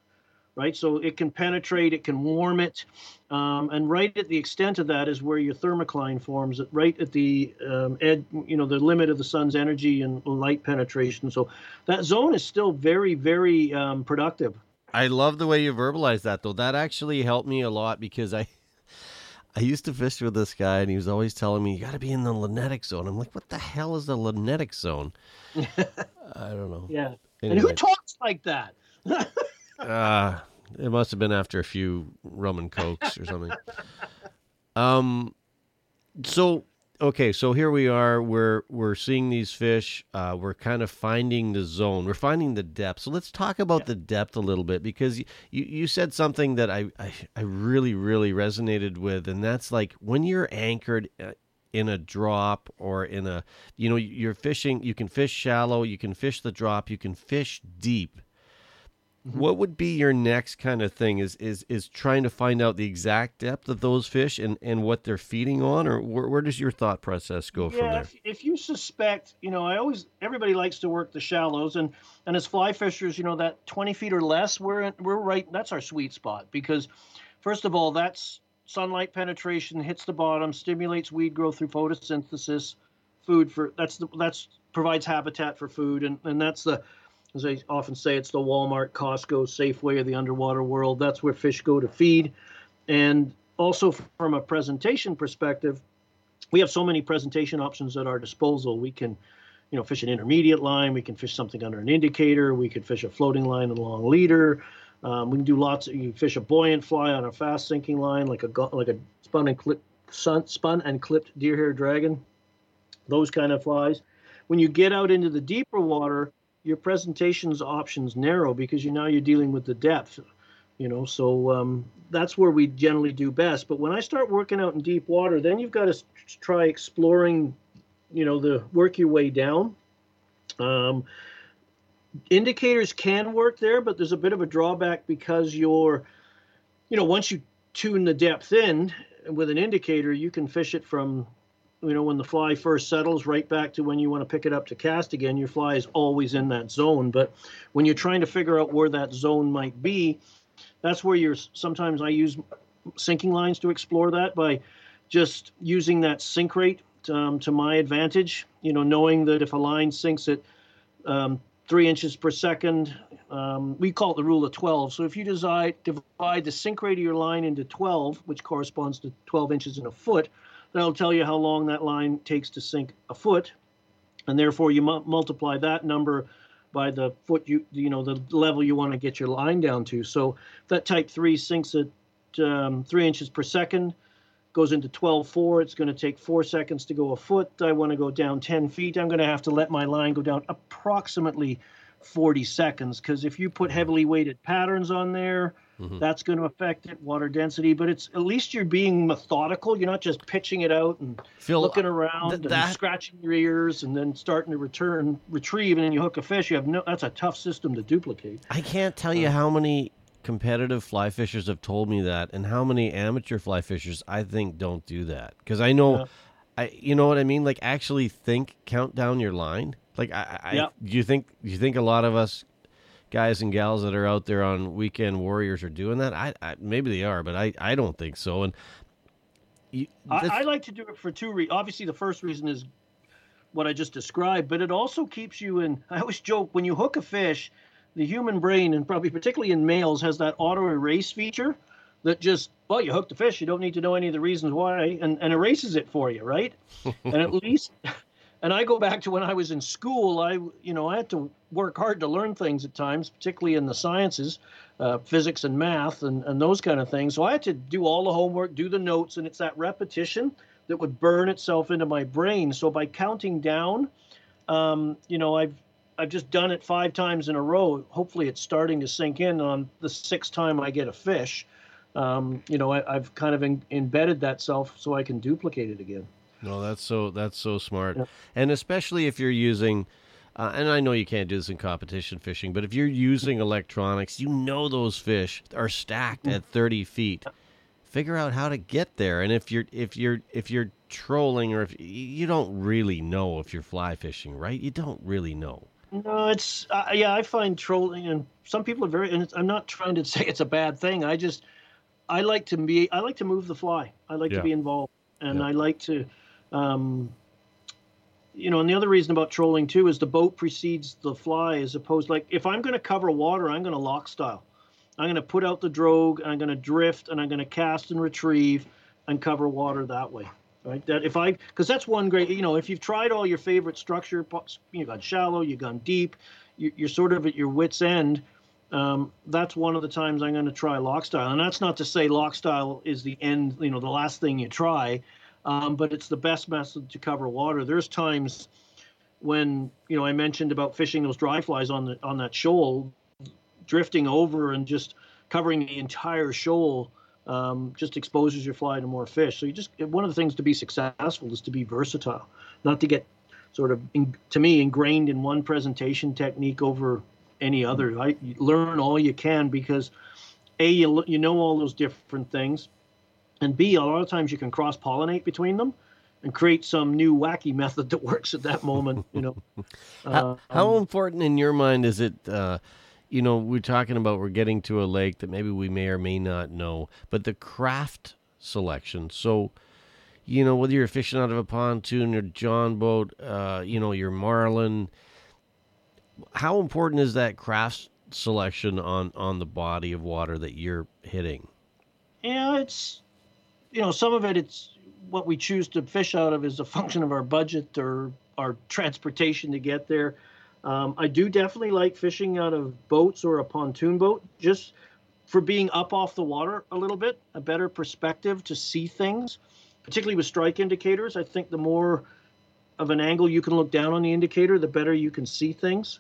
right so it can penetrate it can warm it um, and right at the extent of that is where your thermocline forms right at the um, ed, you know the limit of the sun's energy and light penetration so that zone is still very very um, productive I love the way you verbalize that though. That actually helped me a lot because I I used to fish with this guy and he was always telling me you got to be in the linetic zone. I'm like, what the hell is the linetic zone? I don't know. yeah and who talks like that Uh, it must have been after a few rum and cokes or something. Um, so okay, so here we are. We're we're seeing these fish. Uh, we're kind of finding the zone. We're finding the depth. So let's talk about the depth a little bit because you you said something that I I, I really really resonated with, and that's like when you're anchored. Uh, in a drop or in a you know you're fishing you can fish shallow you can fish the drop you can fish deep Mm-hmm. what would be your next kind of thing is is is trying to find out the exact depth of those fish and and what they're feeding on or where, where does your thought process go from there if, if you suspect, you know, I always everybody likes to work the shallows, and and as fly fishers, you know, that 20 feet or less, we're in, we're right. That's our sweet spot because, first of all, that's sunlight penetration hits the bottom, stimulates weed growth through photosynthesis, food for that's the that's provides habitat for food, and and that's the as I often say, it's the Walmart, Costco, Safeway of the underwater world. That's where fish go to feed, and also from a presentation perspective we have so many presentation options at our disposal. We can, you know, fish an intermediate line. We can fish something under an indicator. We could fish a floating line and a long leader. Um, we can do lots. Of, you fish a buoyant fly on a fast sinking line, like a like a spun and clip, sun, spun and clipped deer hair dragon. Those kind of flies. When you get out into the deeper water, your presentations options narrow because you now you're dealing with the depth you know so um, that's where we generally do best. But when i start working out in deep water then you've got to try exploring you know the work your way down. Um, indicators can work there but there's a bit of a drawback because you're you know once you tune the depth in with an indicator you can fish it from you know when the fly first settles right back to when you want to pick it up to cast again your fly is always in that zone. But when you're trying to figure out where that zone might be that's where you're sometimes i use sinking lines to explore that by just using that sink rate um, to my advantage you know knowing that if a line sinks at um, three inches per second um, we call it the rule of 12 so if you decide divide the sink rate of your line into 12 which corresponds to 12 inches in a foot that'll tell you how long that line takes to sink a foot and therefore you mu- multiply that number by the foot you you know the level you want to get your line down to. So that Type Three sinks at um, three inches per second, goes into 12.4. It's going to take four seconds to go a foot. I want to go down 10 feet. I'm going to have to let my line go down approximately 40 seconds because if you put heavily weighted patterns on there, Mhm. that's going to affect it, water density. But it's at least you're being methodical. You're not just pitching it out and Phil, looking around th- and that- scratching your ears and then starting to return, retrieve, and then you hook a fish. You have no. That's a tough system to duplicate. I can't tell you how many competitive fly fishers have told me that, and how many amateur fly fishers I think don't do that. Because I know, Yeah. I you know what I mean. Like actually think, count down your line. Like I, I do you think do you think a lot of us guys and gals that are out there on weekend warriors are doing that? I, I maybe they are, but I I don't think so. And you, I, I like to do it for two reasons. Obviously, the first reason is what I just described, but it also keeps you in. I always joke when you hook a fish, the human brain, and probably particularly in males, has that auto erase feature that just, well, you hooked a fish, you don't need to know any of the reasons why, and, and erases it for you, right? and at least, and I go back to when I was in school, I, you know, I had to work hard to learn things at times, particularly in the sciences, uh, physics and math and, and those kind of things. So I had to do all the homework, do the notes, and it's that repetition that would burn itself into my brain. So by counting down, um, you know, I've I've just done it five times in a row. Hopefully, it's starting to sink in on the sixth time I get a fish. Um, you know, I, I've kind of in, embedded that self so I can duplicate it again. No, that's so that's so smart, Yeah. and especially if you're using, uh, and I know you can't do this in competition fishing, but if you're using electronics, you know those fish are stacked at 30 feet. Figure out how to get there, and if you're if you're if you're trolling or if you don't really know if you're fly fishing, right? You don't really know. No, it's uh, yeah. I find trolling, and some people are very. And it's, I'm not trying to say it's a bad thing. I just I like to be. I like to move the fly. I like Yeah. to be involved, and Yeah. I like to, um, you know. And the other reason about trolling too is the boat precedes the fly, as opposed like if I'm going to cover water, I'm going to loch style. I'm going to put out the drogue. I'm going to drift, and I'm going to cast and retrieve, and cover water that way. Right. That if I, because that's one great. You know, if you've tried all your favorite structure, you've gone shallow, you've gone deep, you- you're sort of at your wits' end. Um, that's one of the times I'm going to try loch style, and that's not to say loch style is the end. You know, the last thing you try, um, but it's the best method to cover water. There's times when you know I mentioned about fishing those dry flies on the on that shoal, drifting over and just covering the entire shoal um, just exposes your fly to more fish. So you just one of the things to be successful is to be versatile, not to get sort of in, to me ingrained in one presentation technique over any other. I you learn all you can because a you you know all those different things, and b a lot of times you can cross pollinate between them. And create some new wacky method that works at that moment, you know. How, Uh, how important in your mind is it? Uh, you know, we're talking about we're getting to a lake that maybe we may or may not know, but the craft selection. So, you know, whether you're fishing out of a pontoon or john boat, uh, you know, your marlin. How important is that craft selection on on the body of water that you're hitting? Yeah, it's you know some of it. It's what we choose to fish out of is a function of our budget or our transportation to get there. Um, I do definitely like fishing out of boats or a pontoon boat, just for being up off the water a little bit, a better perspective to see things, particularly with strike indicators. I think the more of an angle you can look down on the indicator, the better you can see things.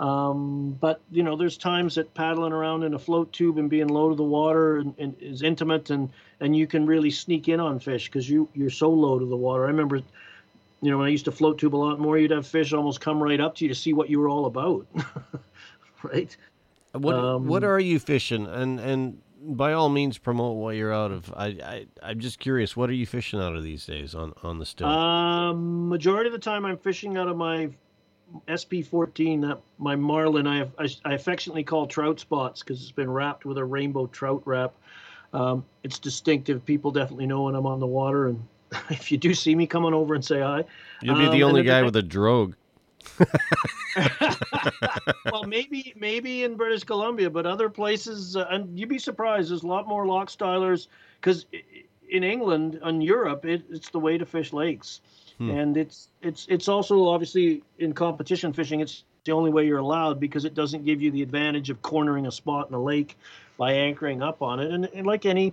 Um, but you know, there's times that paddling around in a float tube and being low to the water and, and is intimate, and and you can really sneak in on fish because you you're so low to the water. I remember, you know, when I used to float tube a lot more, you'd have fish almost come right up to you to see what you were all about, right? What Um, what are you fishing? And and by all means, promote what you're out of. I, I I'm just curious. What are you fishing out of these days on on the still? Um, majority of the time, I'm fishing out of my SP14, that my marlin. I, have, I, I affectionately call trout spots because it's been wrapped with a rainbow trout wrap. Um, it's distinctive. People definitely know when I'm on the water, and if you do see me, come on over and say hi. You'll be um, the and only guy with a drogue. well, maybe maybe in British Columbia, but other places, uh, and you'd be surprised. There's a lot more loch stylers because in England and Europe, it, it's the way to fish lakes, Hmm. and it's it's it's also obviously in competition fishing. It's the only way you're allowed because it doesn't give you the advantage of cornering a spot in a lake by anchoring up on it. And, and like any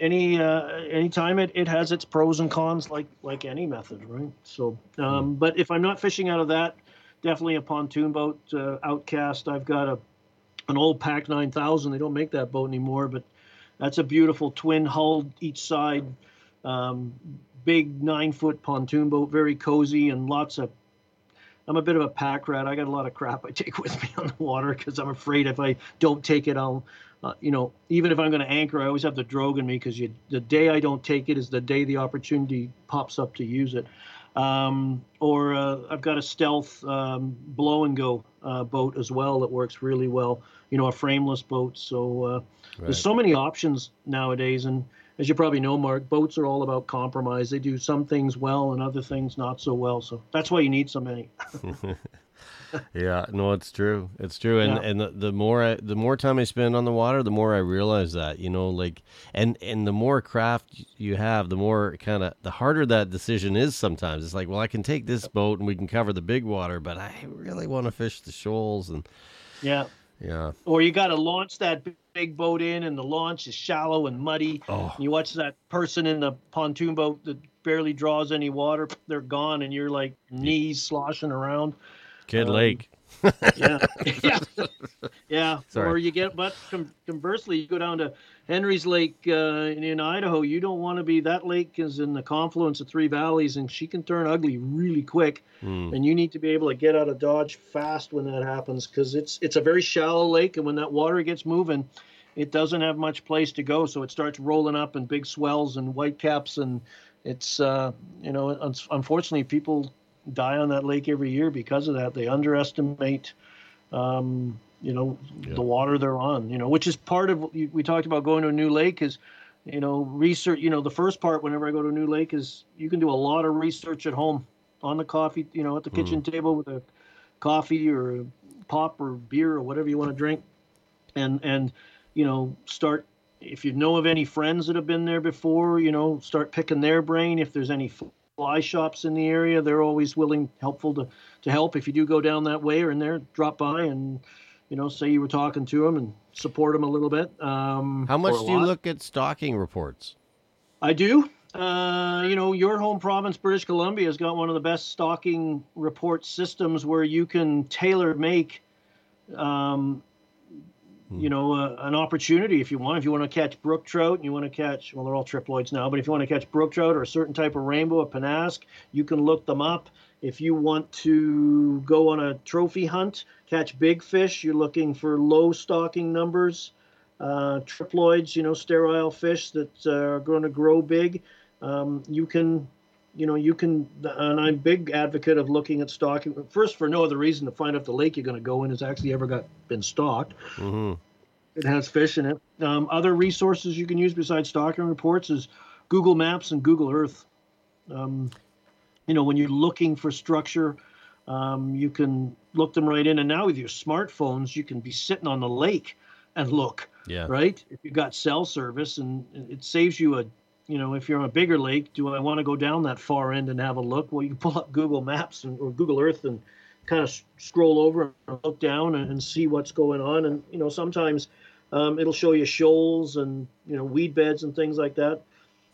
any uh, any time it, it has its pros and cons like like any method, right? So, um, but if I'm not fishing out of that, definitely a pontoon boat uh, outcast. I've got a an old pack 9000. They don't make that boat anymore, but that's a beautiful twin hull each side, um, big nine foot pontoon boat, very cozy and lots of. I'm a bit of a pack rat. I got a lot of crap I take with me on the water because I'm afraid if I don't take it, I'll, uh, you know, even if I'm going to anchor, I always have the drogue in me because the day I don't take it is the day the opportunity pops up to use it. Um, or uh, I've got a stealth um, blow and go uh, boat as well that works really well. You know, a frameless boat. So uh, there's so many options nowadays, and as you probably know, Mark, boats are all about compromise. They do some things well and other things not so well. So that's why you need so many. Yeah, no, it's true. It's true, and Yeah. and the, the more I, the more time I spend on the water, the more I realize that you know, like, and and the more craft you have, the more kind of the harder that decision is. Sometimes it's like, well, I can take this boat and we can cover the big water, but I really want to fish the shoals, and yeah. Yeah, Or you got to launch that big- boat in, and the launch is shallow and muddy. Oh. And you watch that person in the pontoon boat that barely draws any water; they're gone, and you're like knees sloshing around. Kid Um, Lake. Yeah, yeah, yeah. Sorry. Or you get, but conversely, you go down to Henry's Lake uh, in, in Idaho. You don't want to be that lake is in the confluence of three valleys, and she can turn ugly really quick. Mm. And you need to be able to get out of dodge fast when that happens, because it's it's a very shallow lake, and when that water gets moving, it doesn't have much place to go, so it starts rolling up in big swells and whitecaps, and it's uh, you know, un- unfortunately, people die on that lake every year because of that. They underestimate, um, you know, Yeah. the water they're on. You know, which is part of we we talked about going to a new lake is, you know, research. You know, the first part whenever I go to a new lake is you can do a lot of research at home on the coffee, you know, at the kitchen table with a coffee or a pop or beer or whatever you want to drink, and and you know start if you know of any friends that have been there before, you know, start picking their brain. If there's any fly shops in the area, they're always willing, helpful to, to help. If you do go down that way or in there, drop by and, you know, say you were talking to them and support them a little bit. Um, How much do you look at stocking reports? I do. Uh, you know, your home province, British Columbia, has got one of the best stocking report systems where you can tailor make, um, you know, uh, an opportunity if you want. If you want to catch brook trout and you want to catch, well, they're all triploids now, but if you want to catch brook trout or a certain type of rainbow, a Pennask, you can look them up. If you want to go on a trophy hunt, catch big fish, you're looking for low stocking numbers uh, triploids, you know, sterile fish that uh, are going to grow big. Um, you can, you know, you can, and I'm big advocate of looking at stocking. First, for no other reason to find out the lake you're going to go in has actually ever got been stocked. hmm It has fish in it. Um, other resources you can use besides stocking reports is Google Maps and Google Earth. Um, you know, when you're looking for structure, um, you can look them right in. And now with your smartphones, you can be sitting on the lake and look Yeah. right? If you've got cell service and it saves you a, you know, if you're on a bigger lake, do I want to go down that far end and have a look? Well, you can pull up Google Maps and, or Google Earth and kind of scroll over and look down and, and see what's going on. And, you know, sometimes um, it'll show you shoals and, you know, weed beds and things like that.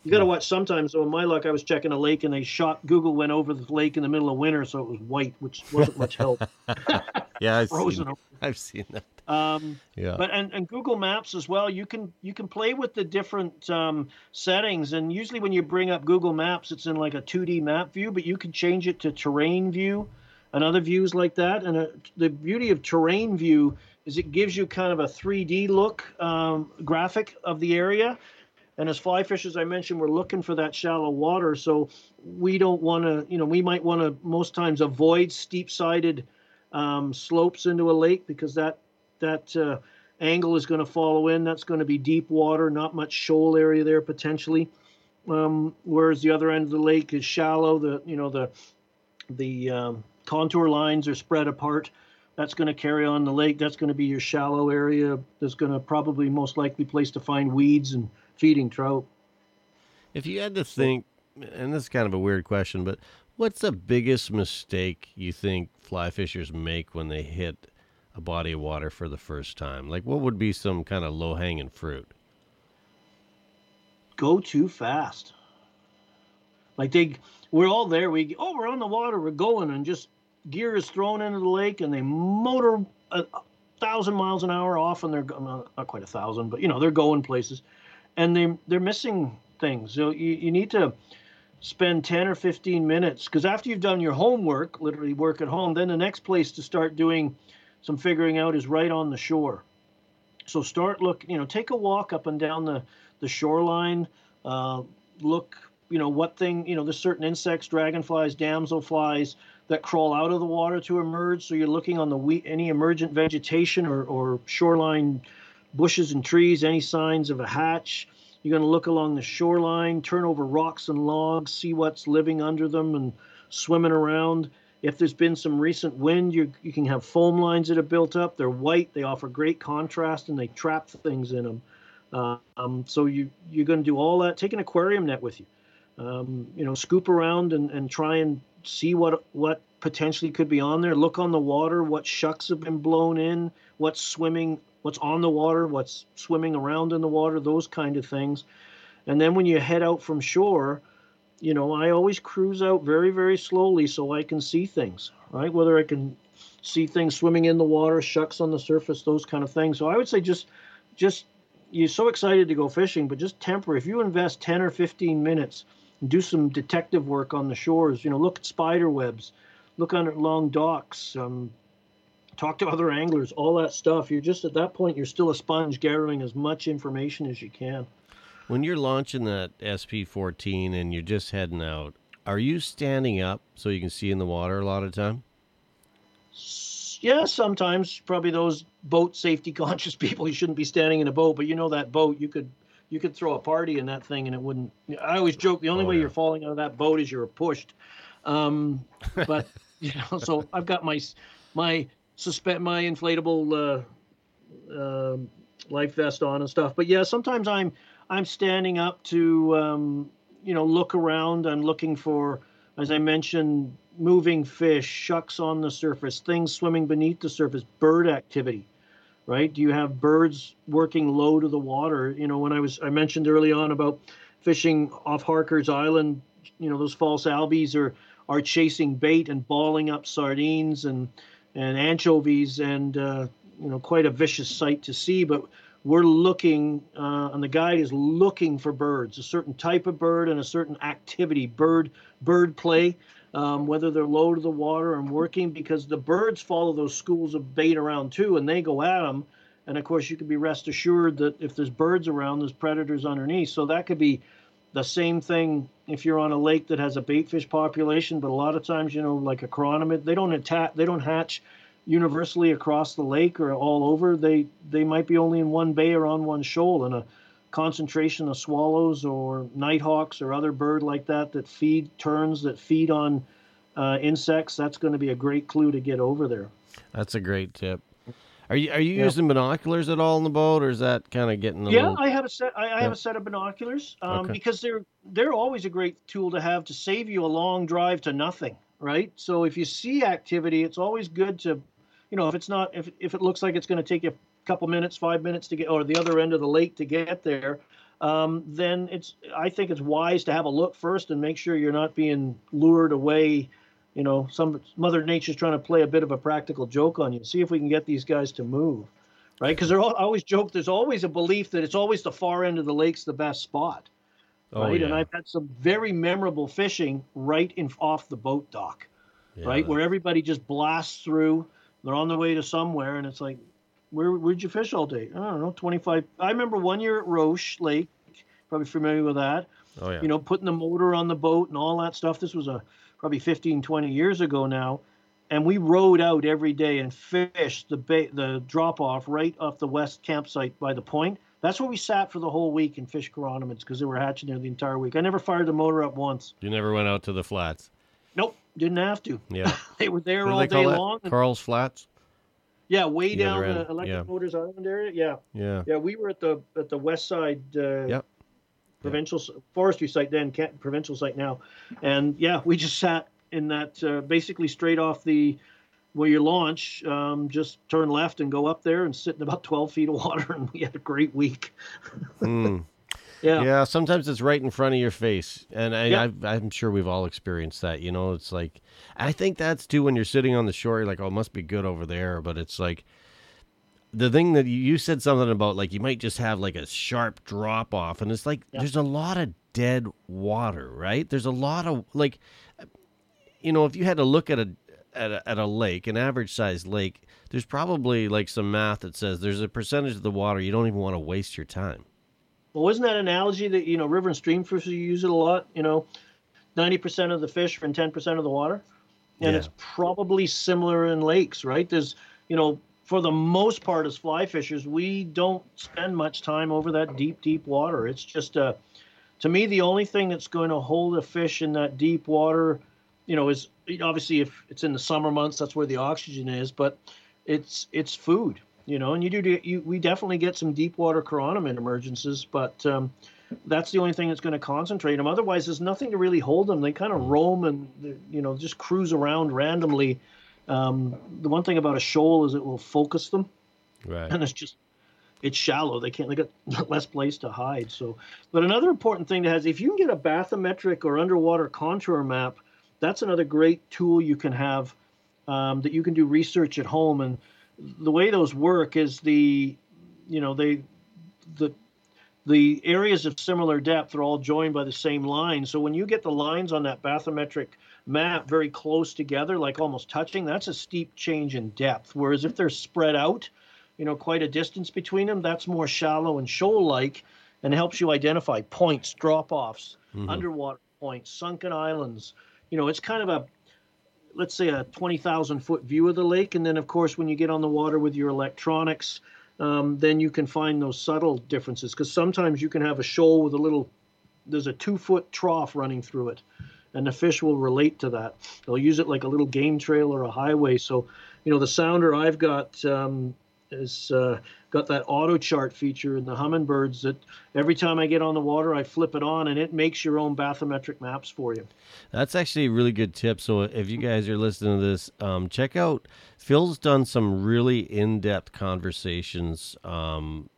You got to watch sometimes. So in my luck, I was checking a lake and they shot, Google went over the lake in the middle of winter, so it was white, which wasn't much help. Yeah, I've seen, I've seen that. Um, Yeah. but and, and Google Maps as well. You can you can play with the different um, settings, and usually when you bring up Google Maps, it's in like a 2D map view, but you can change it to terrain view and other views like that. And uh, the beauty of terrain view is it gives you kind of a 3D look um, graphic of the area. And as fly fishers, I mentioned, we're looking for that shallow water, so we don't want to, you know, we might want to most times avoid steep-sided um, slopes into a lake because that that uh, angle is going to follow in. That's going to be deep water, not much shoal area there potentially. Um, whereas the other end of the lake is shallow. The you know the the um, contour lines are spread apart. That's going to carry on the lake. That's going to be your shallow area. That's going to probably most likely place to find weeds and feeding trout. If you had to think, and this is kind of a weird question, but what's the biggest mistake you think fly fishers make when they hit a body of water for the first time? Like, what would be some kind of low hanging fruit? Go too fast. Like they, we're all there. We oh, we're on the water. We're going, and just gear is thrown into the lake, and they motor a, thousand miles an hour off, and they're not, not quite a thousand, but you know they're going places, and they they're missing things. So you, you need to spend 10 or 15 minutes because after you've done your homework, literally work at home, then the next place to start doing some figuring out is right on the shore. So start look, you know, take a walk up and down the the shoreline. Uh, look, you know, what thing, you know, there's certain insects, dragonflies, damselflies that crawl out of the water to emerge. So you're looking on the we- any emergent vegetation or, or shoreline bushes and trees, any signs of a hatch. You're going to look along the shoreline, turn over rocks and logs, see what's living under them and swimming around. If there's been some recent wind, you, you can have foam lines that are built up. They're white, they offer great contrast, and they trap things in them. Uh, um, so you, you're going to do all that. Take an aquarium net with you. Um, you know, scoop around and, and try and see what what potentially could be on there. Look on the water, what shucks have been blown in, what's swimming, what's on the water, what's swimming around in the water, those kind of things. And then when you head out from shore, you know, I always cruise out very, very slowly so I can see things, right? Whether I can see things swimming in the water, shucks on the surface, those kind of things. So I would say just, just you're so excited to go fishing, but just temper. If you invest 10 or 15 minutes, and do some detective work on the shores. You know, look at spider webs, look under long docks, um, talk to other anglers, all that stuff. You're just at that point, you're still a sponge gathering as much information as you can. When you're launching that SP 14 and you're just heading out, are you standing up so you can see in the water a lot of time? Yeah, sometimes probably those boat safety conscious people. You shouldn't be standing in a boat, but you know that boat, you could you could throw a party in that thing and it wouldn't. I always joke the only Oh, way yeah. you're falling out of that boat is you're pushed. Um, but you know, so I've got my my suspend my inflatable uh, uh, life vest on and stuff. But yeah, sometimes I'm I'm standing up to um, you know look around. I'm looking for, as I mentioned, moving fish, shucks on the surface, things swimming beneath the surface, bird activity. Right? Do you have birds working low to the water? You know, when I was I mentioned early on about fishing off Harker's Island, you know, those false albies are are chasing bait and balling up sardines and and anchovies and uh, you know quite a vicious sight to see. But we're looking, uh, and the guide is looking for birds, a certain type of bird and a certain activity, bird bird play, um, whether they're low to the water and working, because the birds follow those schools of bait around too, and they go at them. And of course, you can be rest assured that if there's birds around, there's predators underneath. So that could be the same thing if you're on a lake that has a baitfish population. But a lot of times, you know, like a chironomid, they don't attack, they don't hatch universally across the lake or all over. They they might be only in one bay or on one shoal, and a concentration of swallows or nighthawks or other bird like that that feed terns that feed on uh, insects. That's going to be a great clue to get over there. That's a great tip. Are you are you Yeah. using binoculars at all in the boat, or is that kind of getting Yeah, little? I have a set. I, I Yeah. have a set of binoculars um, Okay. because they're they're always a great tool to have to save you a long drive to nothing, right? So if you see activity, it's always good to, you know, if it's not if if it looks like it's going to take you a couple minutes, five minutes to get or the other end of the lake to get there, um, then it's I think it's wise to have a look first and make sure you're not being lured away. You know, some Mother Nature's trying to play a bit of a practical joke on you. See if we can get these guys to move right? Because they're all, I always joke. There's always a belief that it's always the far end of the lake's the best spot, oh, right? yeah. And I've had some very memorable fishing right in off the boat dock, Yeah, right, that- where everybody just blasts through. They're on their way to somewhere, and it's like, where where'd you fish all day? I don't know, 25. I remember one year at Roche Lake, probably familiar with that oh yeah. you know, putting the motor on the boat and all that stuff. This was a probably 15, 20 years ago now. And we rode out every day and fished the the drop off right off the west campsite by the point. That's where we sat for the whole week and fished chironomids because they were hatching there the entire week. I never fired the motor up once. you never went out to the flats. Nope, didn't have to. Yeah. They were there What all day that? long. and- Carl's Flats. yeah, way The down the Electric yeah. Motors Island area. Yeah, Yeah. yeah, we were at the at the west side. Uh, Yep. provincial forestry site then, provincial site now, and yeah, we just sat in that uh, basically straight off the where you launch, um, just turn left and go up there and sit in about 12 feet of water, and we had a great week. Mm. Yeah. Yeah, sometimes it's right in front of your face, and I, Yeah. I, I'm sure we've all experienced that. You know, it's like I think that's too when you're sitting on the shore. You're like, oh, it must be good over there, but it's like the thing that you, you said something about, like you might just have like a sharp drop off, and it's like Yeah. there's a lot of dead water, right? There's a lot of like, you know, if you had to look at a at a, at a lake, an average sized lake, there's probably like some math that says there's a percentage of the water you don't even want to waste your time. Well, isn't that analogy that you know river and stream fishers use it a lot? You know, ninety percent of the fish are in ten percent of the water, and Yeah. it's probably similar in lakes, right? There's, you know, for the most part, as fly fishers, we don't spend much time over that deep, deep water. It's just uh, to me, the only thing that's going to hold a fish in that deep water, you know, is obviously if it's in the summer months, that's where the oxygen is, but it's it's food you know, and you do you, we definitely get some deep water chironomid emergences, but um, that's the only thing that's going to concentrate them. Otherwise, there's nothing to really hold them. They kind of roam and you know just cruise around randomly. Um, the one thing about a shoal is it will focus them, Right. and it's just it's shallow. They can't they got less place to hide. So, but another important thing to have is if you can get a bathymetric or underwater contour map, that's another great tool you can have um, that you can do research at home. And the way those work is the you know they the the areas of similar depth are all joined by the same line. So when you get the lines on that bathymetric map very close together, like almost touching, that's a steep change in depth. Whereas if they're spread out, you know, quite a distance between them, that's more shallow and shoal-like, and helps you identify points, drop-offs, mm-hmm. underwater points, sunken islands. You know, it's kind of a let's say a 20,000 foot view of the lake. And then, of course, when you get on the water with your electronics, um, then you can find those subtle differences. Because sometimes you can have a shoal with a little, there's a two foot trough running through it. And the fish will relate to that. They'll use it like a little game trail or a highway. So, you know, the sounder I've got um, is uh, got that auto chart feature in the Humminbirds that every time I get on the water, I flip it on and it makes your own bathymetric maps for you. That's actually a really good tip. So if you guys are listening to this, um, check out Phil's done some really in-depth conversations um,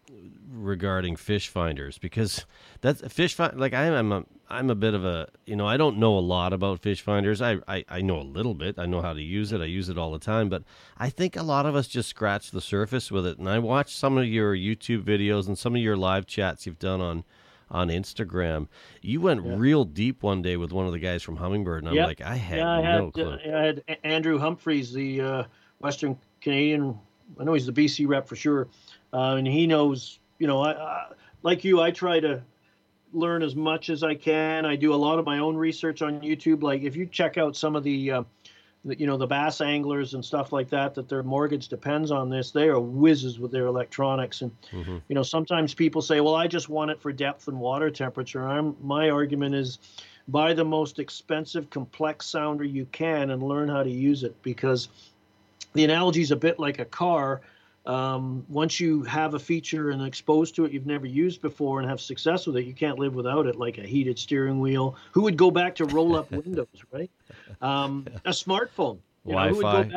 regarding fish finders because that's fish find like I am a I'm a bit of a you know I don't know a lot about fish finders. I, I I know a little bit. I know how to use it. I use it all the time. But I think a lot of us just scratch the surface with it. And I watched some of your YouTube videos and some of your live chats you've done on on Instagram. You went real deep one day with one of the guys from Humminbird and I'm Yep. like I had yeah, I no had clue. Uh, I had Andrew Humphreys, the uh, Western Canadian. I know he's the BC rep for sure, uh, and he knows. You know, I, I like you. I try to learn as much as I can. I do a lot of my own research on YouTube. Like if you check out some of the, uh, the you know, the bass anglers and stuff like that, that their mortgage depends on this. They are whizzes with their electronics, and Mhm. you know, sometimes people say, "Well, I just want it for depth and water temperature." I'm my argument is buy the most expensive complex sounder you can and learn how to use it because the analogy is a bit like a car. Um, once you have a feature and exposed to it you've never used before and have success with it you can't live without it like a heated steering wheel. Who would go back to roll up windows right? Um, a smartphone. You know, would Wi-Fi. go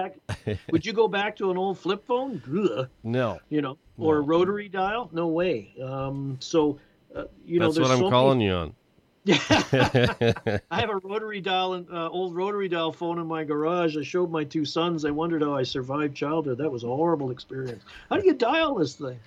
back would you go back to an old flip phone? Ugh. No. You know, or a rotary dial? No way. Um, so, uh, you know, that's there's what I'm so calling many... you on I have a rotary dial, and uh, old rotary dial phone in my garage. I showed my two sons. They wondered how I survived childhood. That was a horrible experience. How do you dial this thing?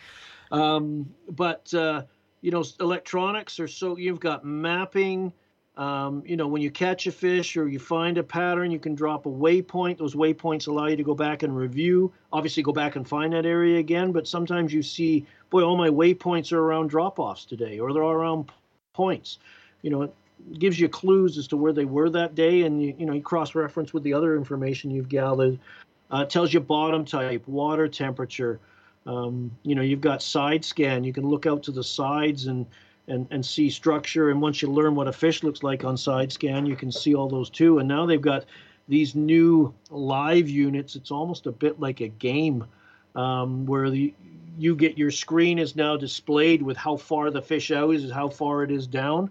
Um, but uh, you know, electronics are so. You've got mapping. Um, you know, when you catch a fish or you find a pattern, you can drop a waypoint. Those waypoints allow you to go back and review. Obviously, go back and find that area again. But sometimes you see, boy, all my waypoints are around drop-offs today, or they're all around points. You know, it gives you clues as to where they were that day, and you, you know, you cross-reference with the other information you've gathered. Uh, tells you bottom type, water temperature. Um, you know, you've got side scan. You can look out to the sides and and, and see structure. And once you learn what a fish looks like on side scan, you can see all those too. And now they've got these new live units. It's almost a bit like a game um, where the you get your screen is now displayed with how far the fish out is, how far it is down,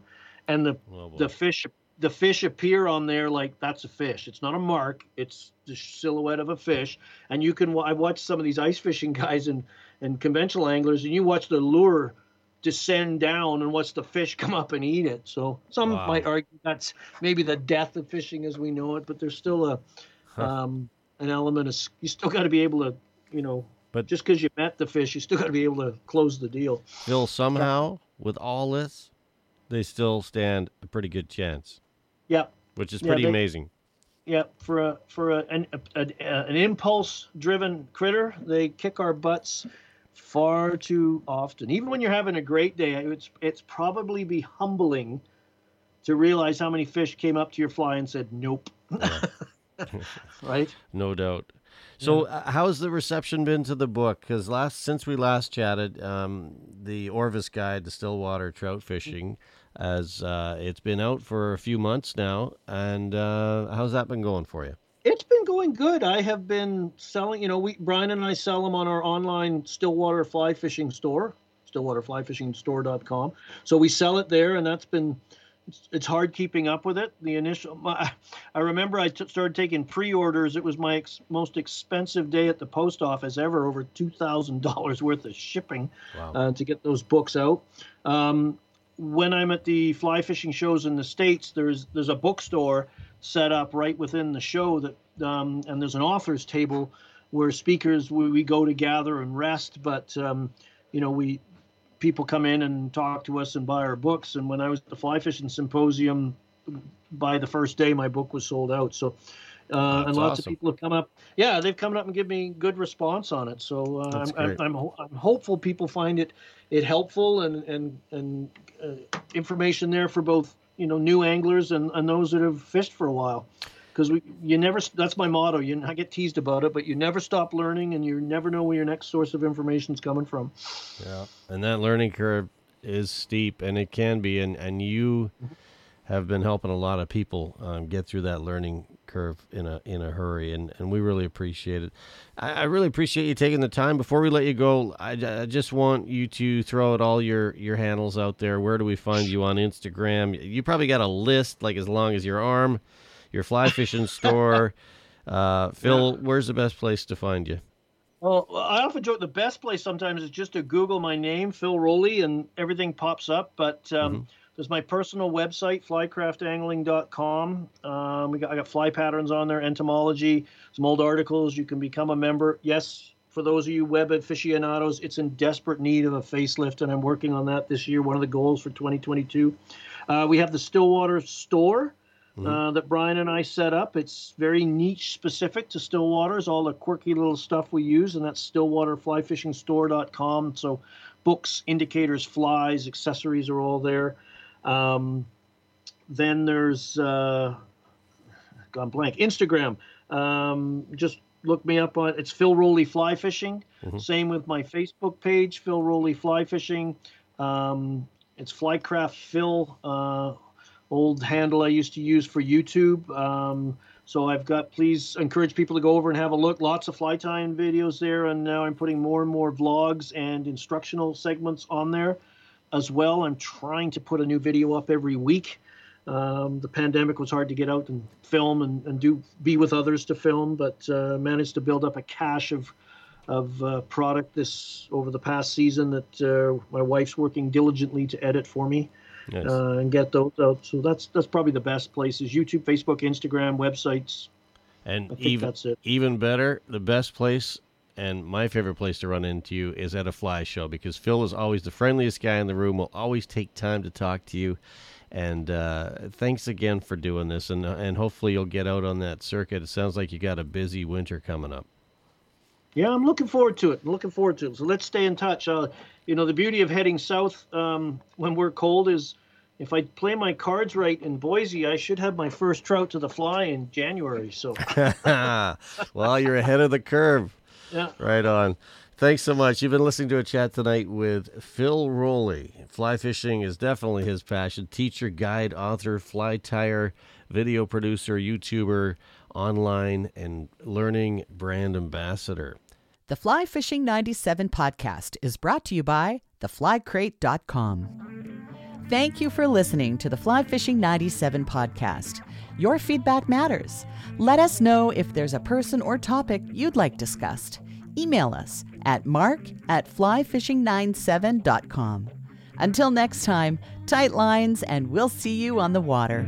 and the Oh, the fish the fish appear on there like that's a fish. It's not a mark. It's the silhouette of a fish. And you can. I watched some of these ice fishing guys and and conventional anglers, and you watch the lure descend down and watch the fish come up and eat it. So some Wow. might argue that's maybe the death of fishing as we know it, but there's still a Huh. um, an element of you still got to be able to you know. But- just because you met the fish, you still got to be able to close the deal. Phil, somehow with all this, they still stand a pretty good chance, Yeah, which is Yeah, pretty they- amazing. Yeah, for a for a, an a, a, an impulse driven critter, they kick our butts far too often. Even when you're having a great day, it's it's probably be humbling to realize how many fish came up to your fly and said nope. right? No doubt. So, uh, how's the reception been to the book? Because last since we last chatted, um, the Orvis Guide to Stillwater Trout Fishing, as uh, it's been out for a few months now, and uh, how's that been going for you? It's been going good. I have been selling, you know, we Brian and I sell them on our online Stillwater fly fishing store, stillwaterflyfishingstore.com. So we sell it there and that's been it's, it's hard keeping up with it. The initial my, I remember I t- started taking pre-orders. It was my ex- most expensive day at the post office ever, over $2,000 worth of shipping Wow. uh, to get those books out. Um, when I'm at the fly fishing shows in the states, there's there's a bookstore set up right within the show that, um, and there's an authors table where speakers we, we go to gather and rest. But um, you know we people come in and talk to us and buy our books. And when I was at the fly fishing symposium, by the first day my book was sold out. So. Uh, and lots awesome. of people have come up. Yeah, they've come up and given me good response on it. So uh, I'm, I'm. I'm, ho- I'm hopeful people find it it helpful and and and uh, information there for both you know new anglers and, and those that have fished for a while because we you never that's my motto you I get teased about it but you never stop learning and you never know where your next source of information is coming from Yeah. And that learning curve is steep, and it can be, and and you have been helping a lot of people um, get through that learning curve in a in a hurry, and and we really appreciate it. I, I really appreciate you taking the time. Before we let you go, I, I just want you to throw out all your your handles out there. Where do we find you on Instagram? You probably got a list like as long as your arm, your fly fishing store. Uh, Phil, where's the best place to find you? Well, I often joke the best place sometimes is just to Google my name, Phil Rowley, and everything pops up. But um, there's my personal website, flycraftangling.com. Um, we got I got fly patterns on there, entomology, some old articles. You can become a member. Yes, for those of you web aficionados, it's in desperate need of a facelift, and I'm working on that this year. One of the goals for 2022. Uh, we have the Stillwater store uh, that Brian and I set up. It's very niche specific to Stillwater's, all the quirky little stuff we use, and that's stillwaterflyfishingstore.com. So books, indicators, flies, accessories are all there. Um, then there's uh, gone blank. Instagram. Um, just look me up on it's Phil Rowley Fly Fishing. Same with my Facebook page, Phil Rowley Fly Fishing. Um, it's Flycraft Phil, uh, old handle I used to use for YouTube. Um, so I've got. Please encourage people to go over and have a look. Lots of fly tying videos there, and now I'm putting more and more vlogs and instructional segments on there as well. I'm trying to put a new video up every week. Um, the pandemic was hard to get out and film and, and do be with others to film, but uh, managed to build up a cache of of uh, product this over the past season that uh, my wife's working diligently to edit for me Yes. uh, and get those out. So that's that's probably the best places: YouTube, Facebook, Instagram, websites. and even that's it. even better, the best place and my favorite place to run into you is at a fly show because Phil is always the friendliest guy in the room. Will always take time to talk to you. And uh, thanks again for doing this, and and hopefully you'll get out on that circuit. It sounds like you got a busy winter coming up. Yeah, I'm looking forward to it. I'm looking forward to it. So let's stay in touch. Uh, you know, the beauty of heading south um, when we're cold is if I play my cards right in Boise, I should have my first trout to the fly in January. So well, you're ahead of the curve. Yeah, Right on. Thanks so much. You've been listening to a chat tonight with Phil Rowley. Fly fishing is definitely his passion. Teacher, guide, author, fly tyer, video producer, YouTuber, online, and learning brand ambassador. The Fly Fishing 97 podcast is brought to you by theflycrate.com. Thank you for listening to the Fly Fishing 97 podcast. Your feedback matters. Let us know if there's a person or topic you'd like discussed. Email us at mark at flyfishing97.com. Until next time, tight lines, and we'll see you on the water.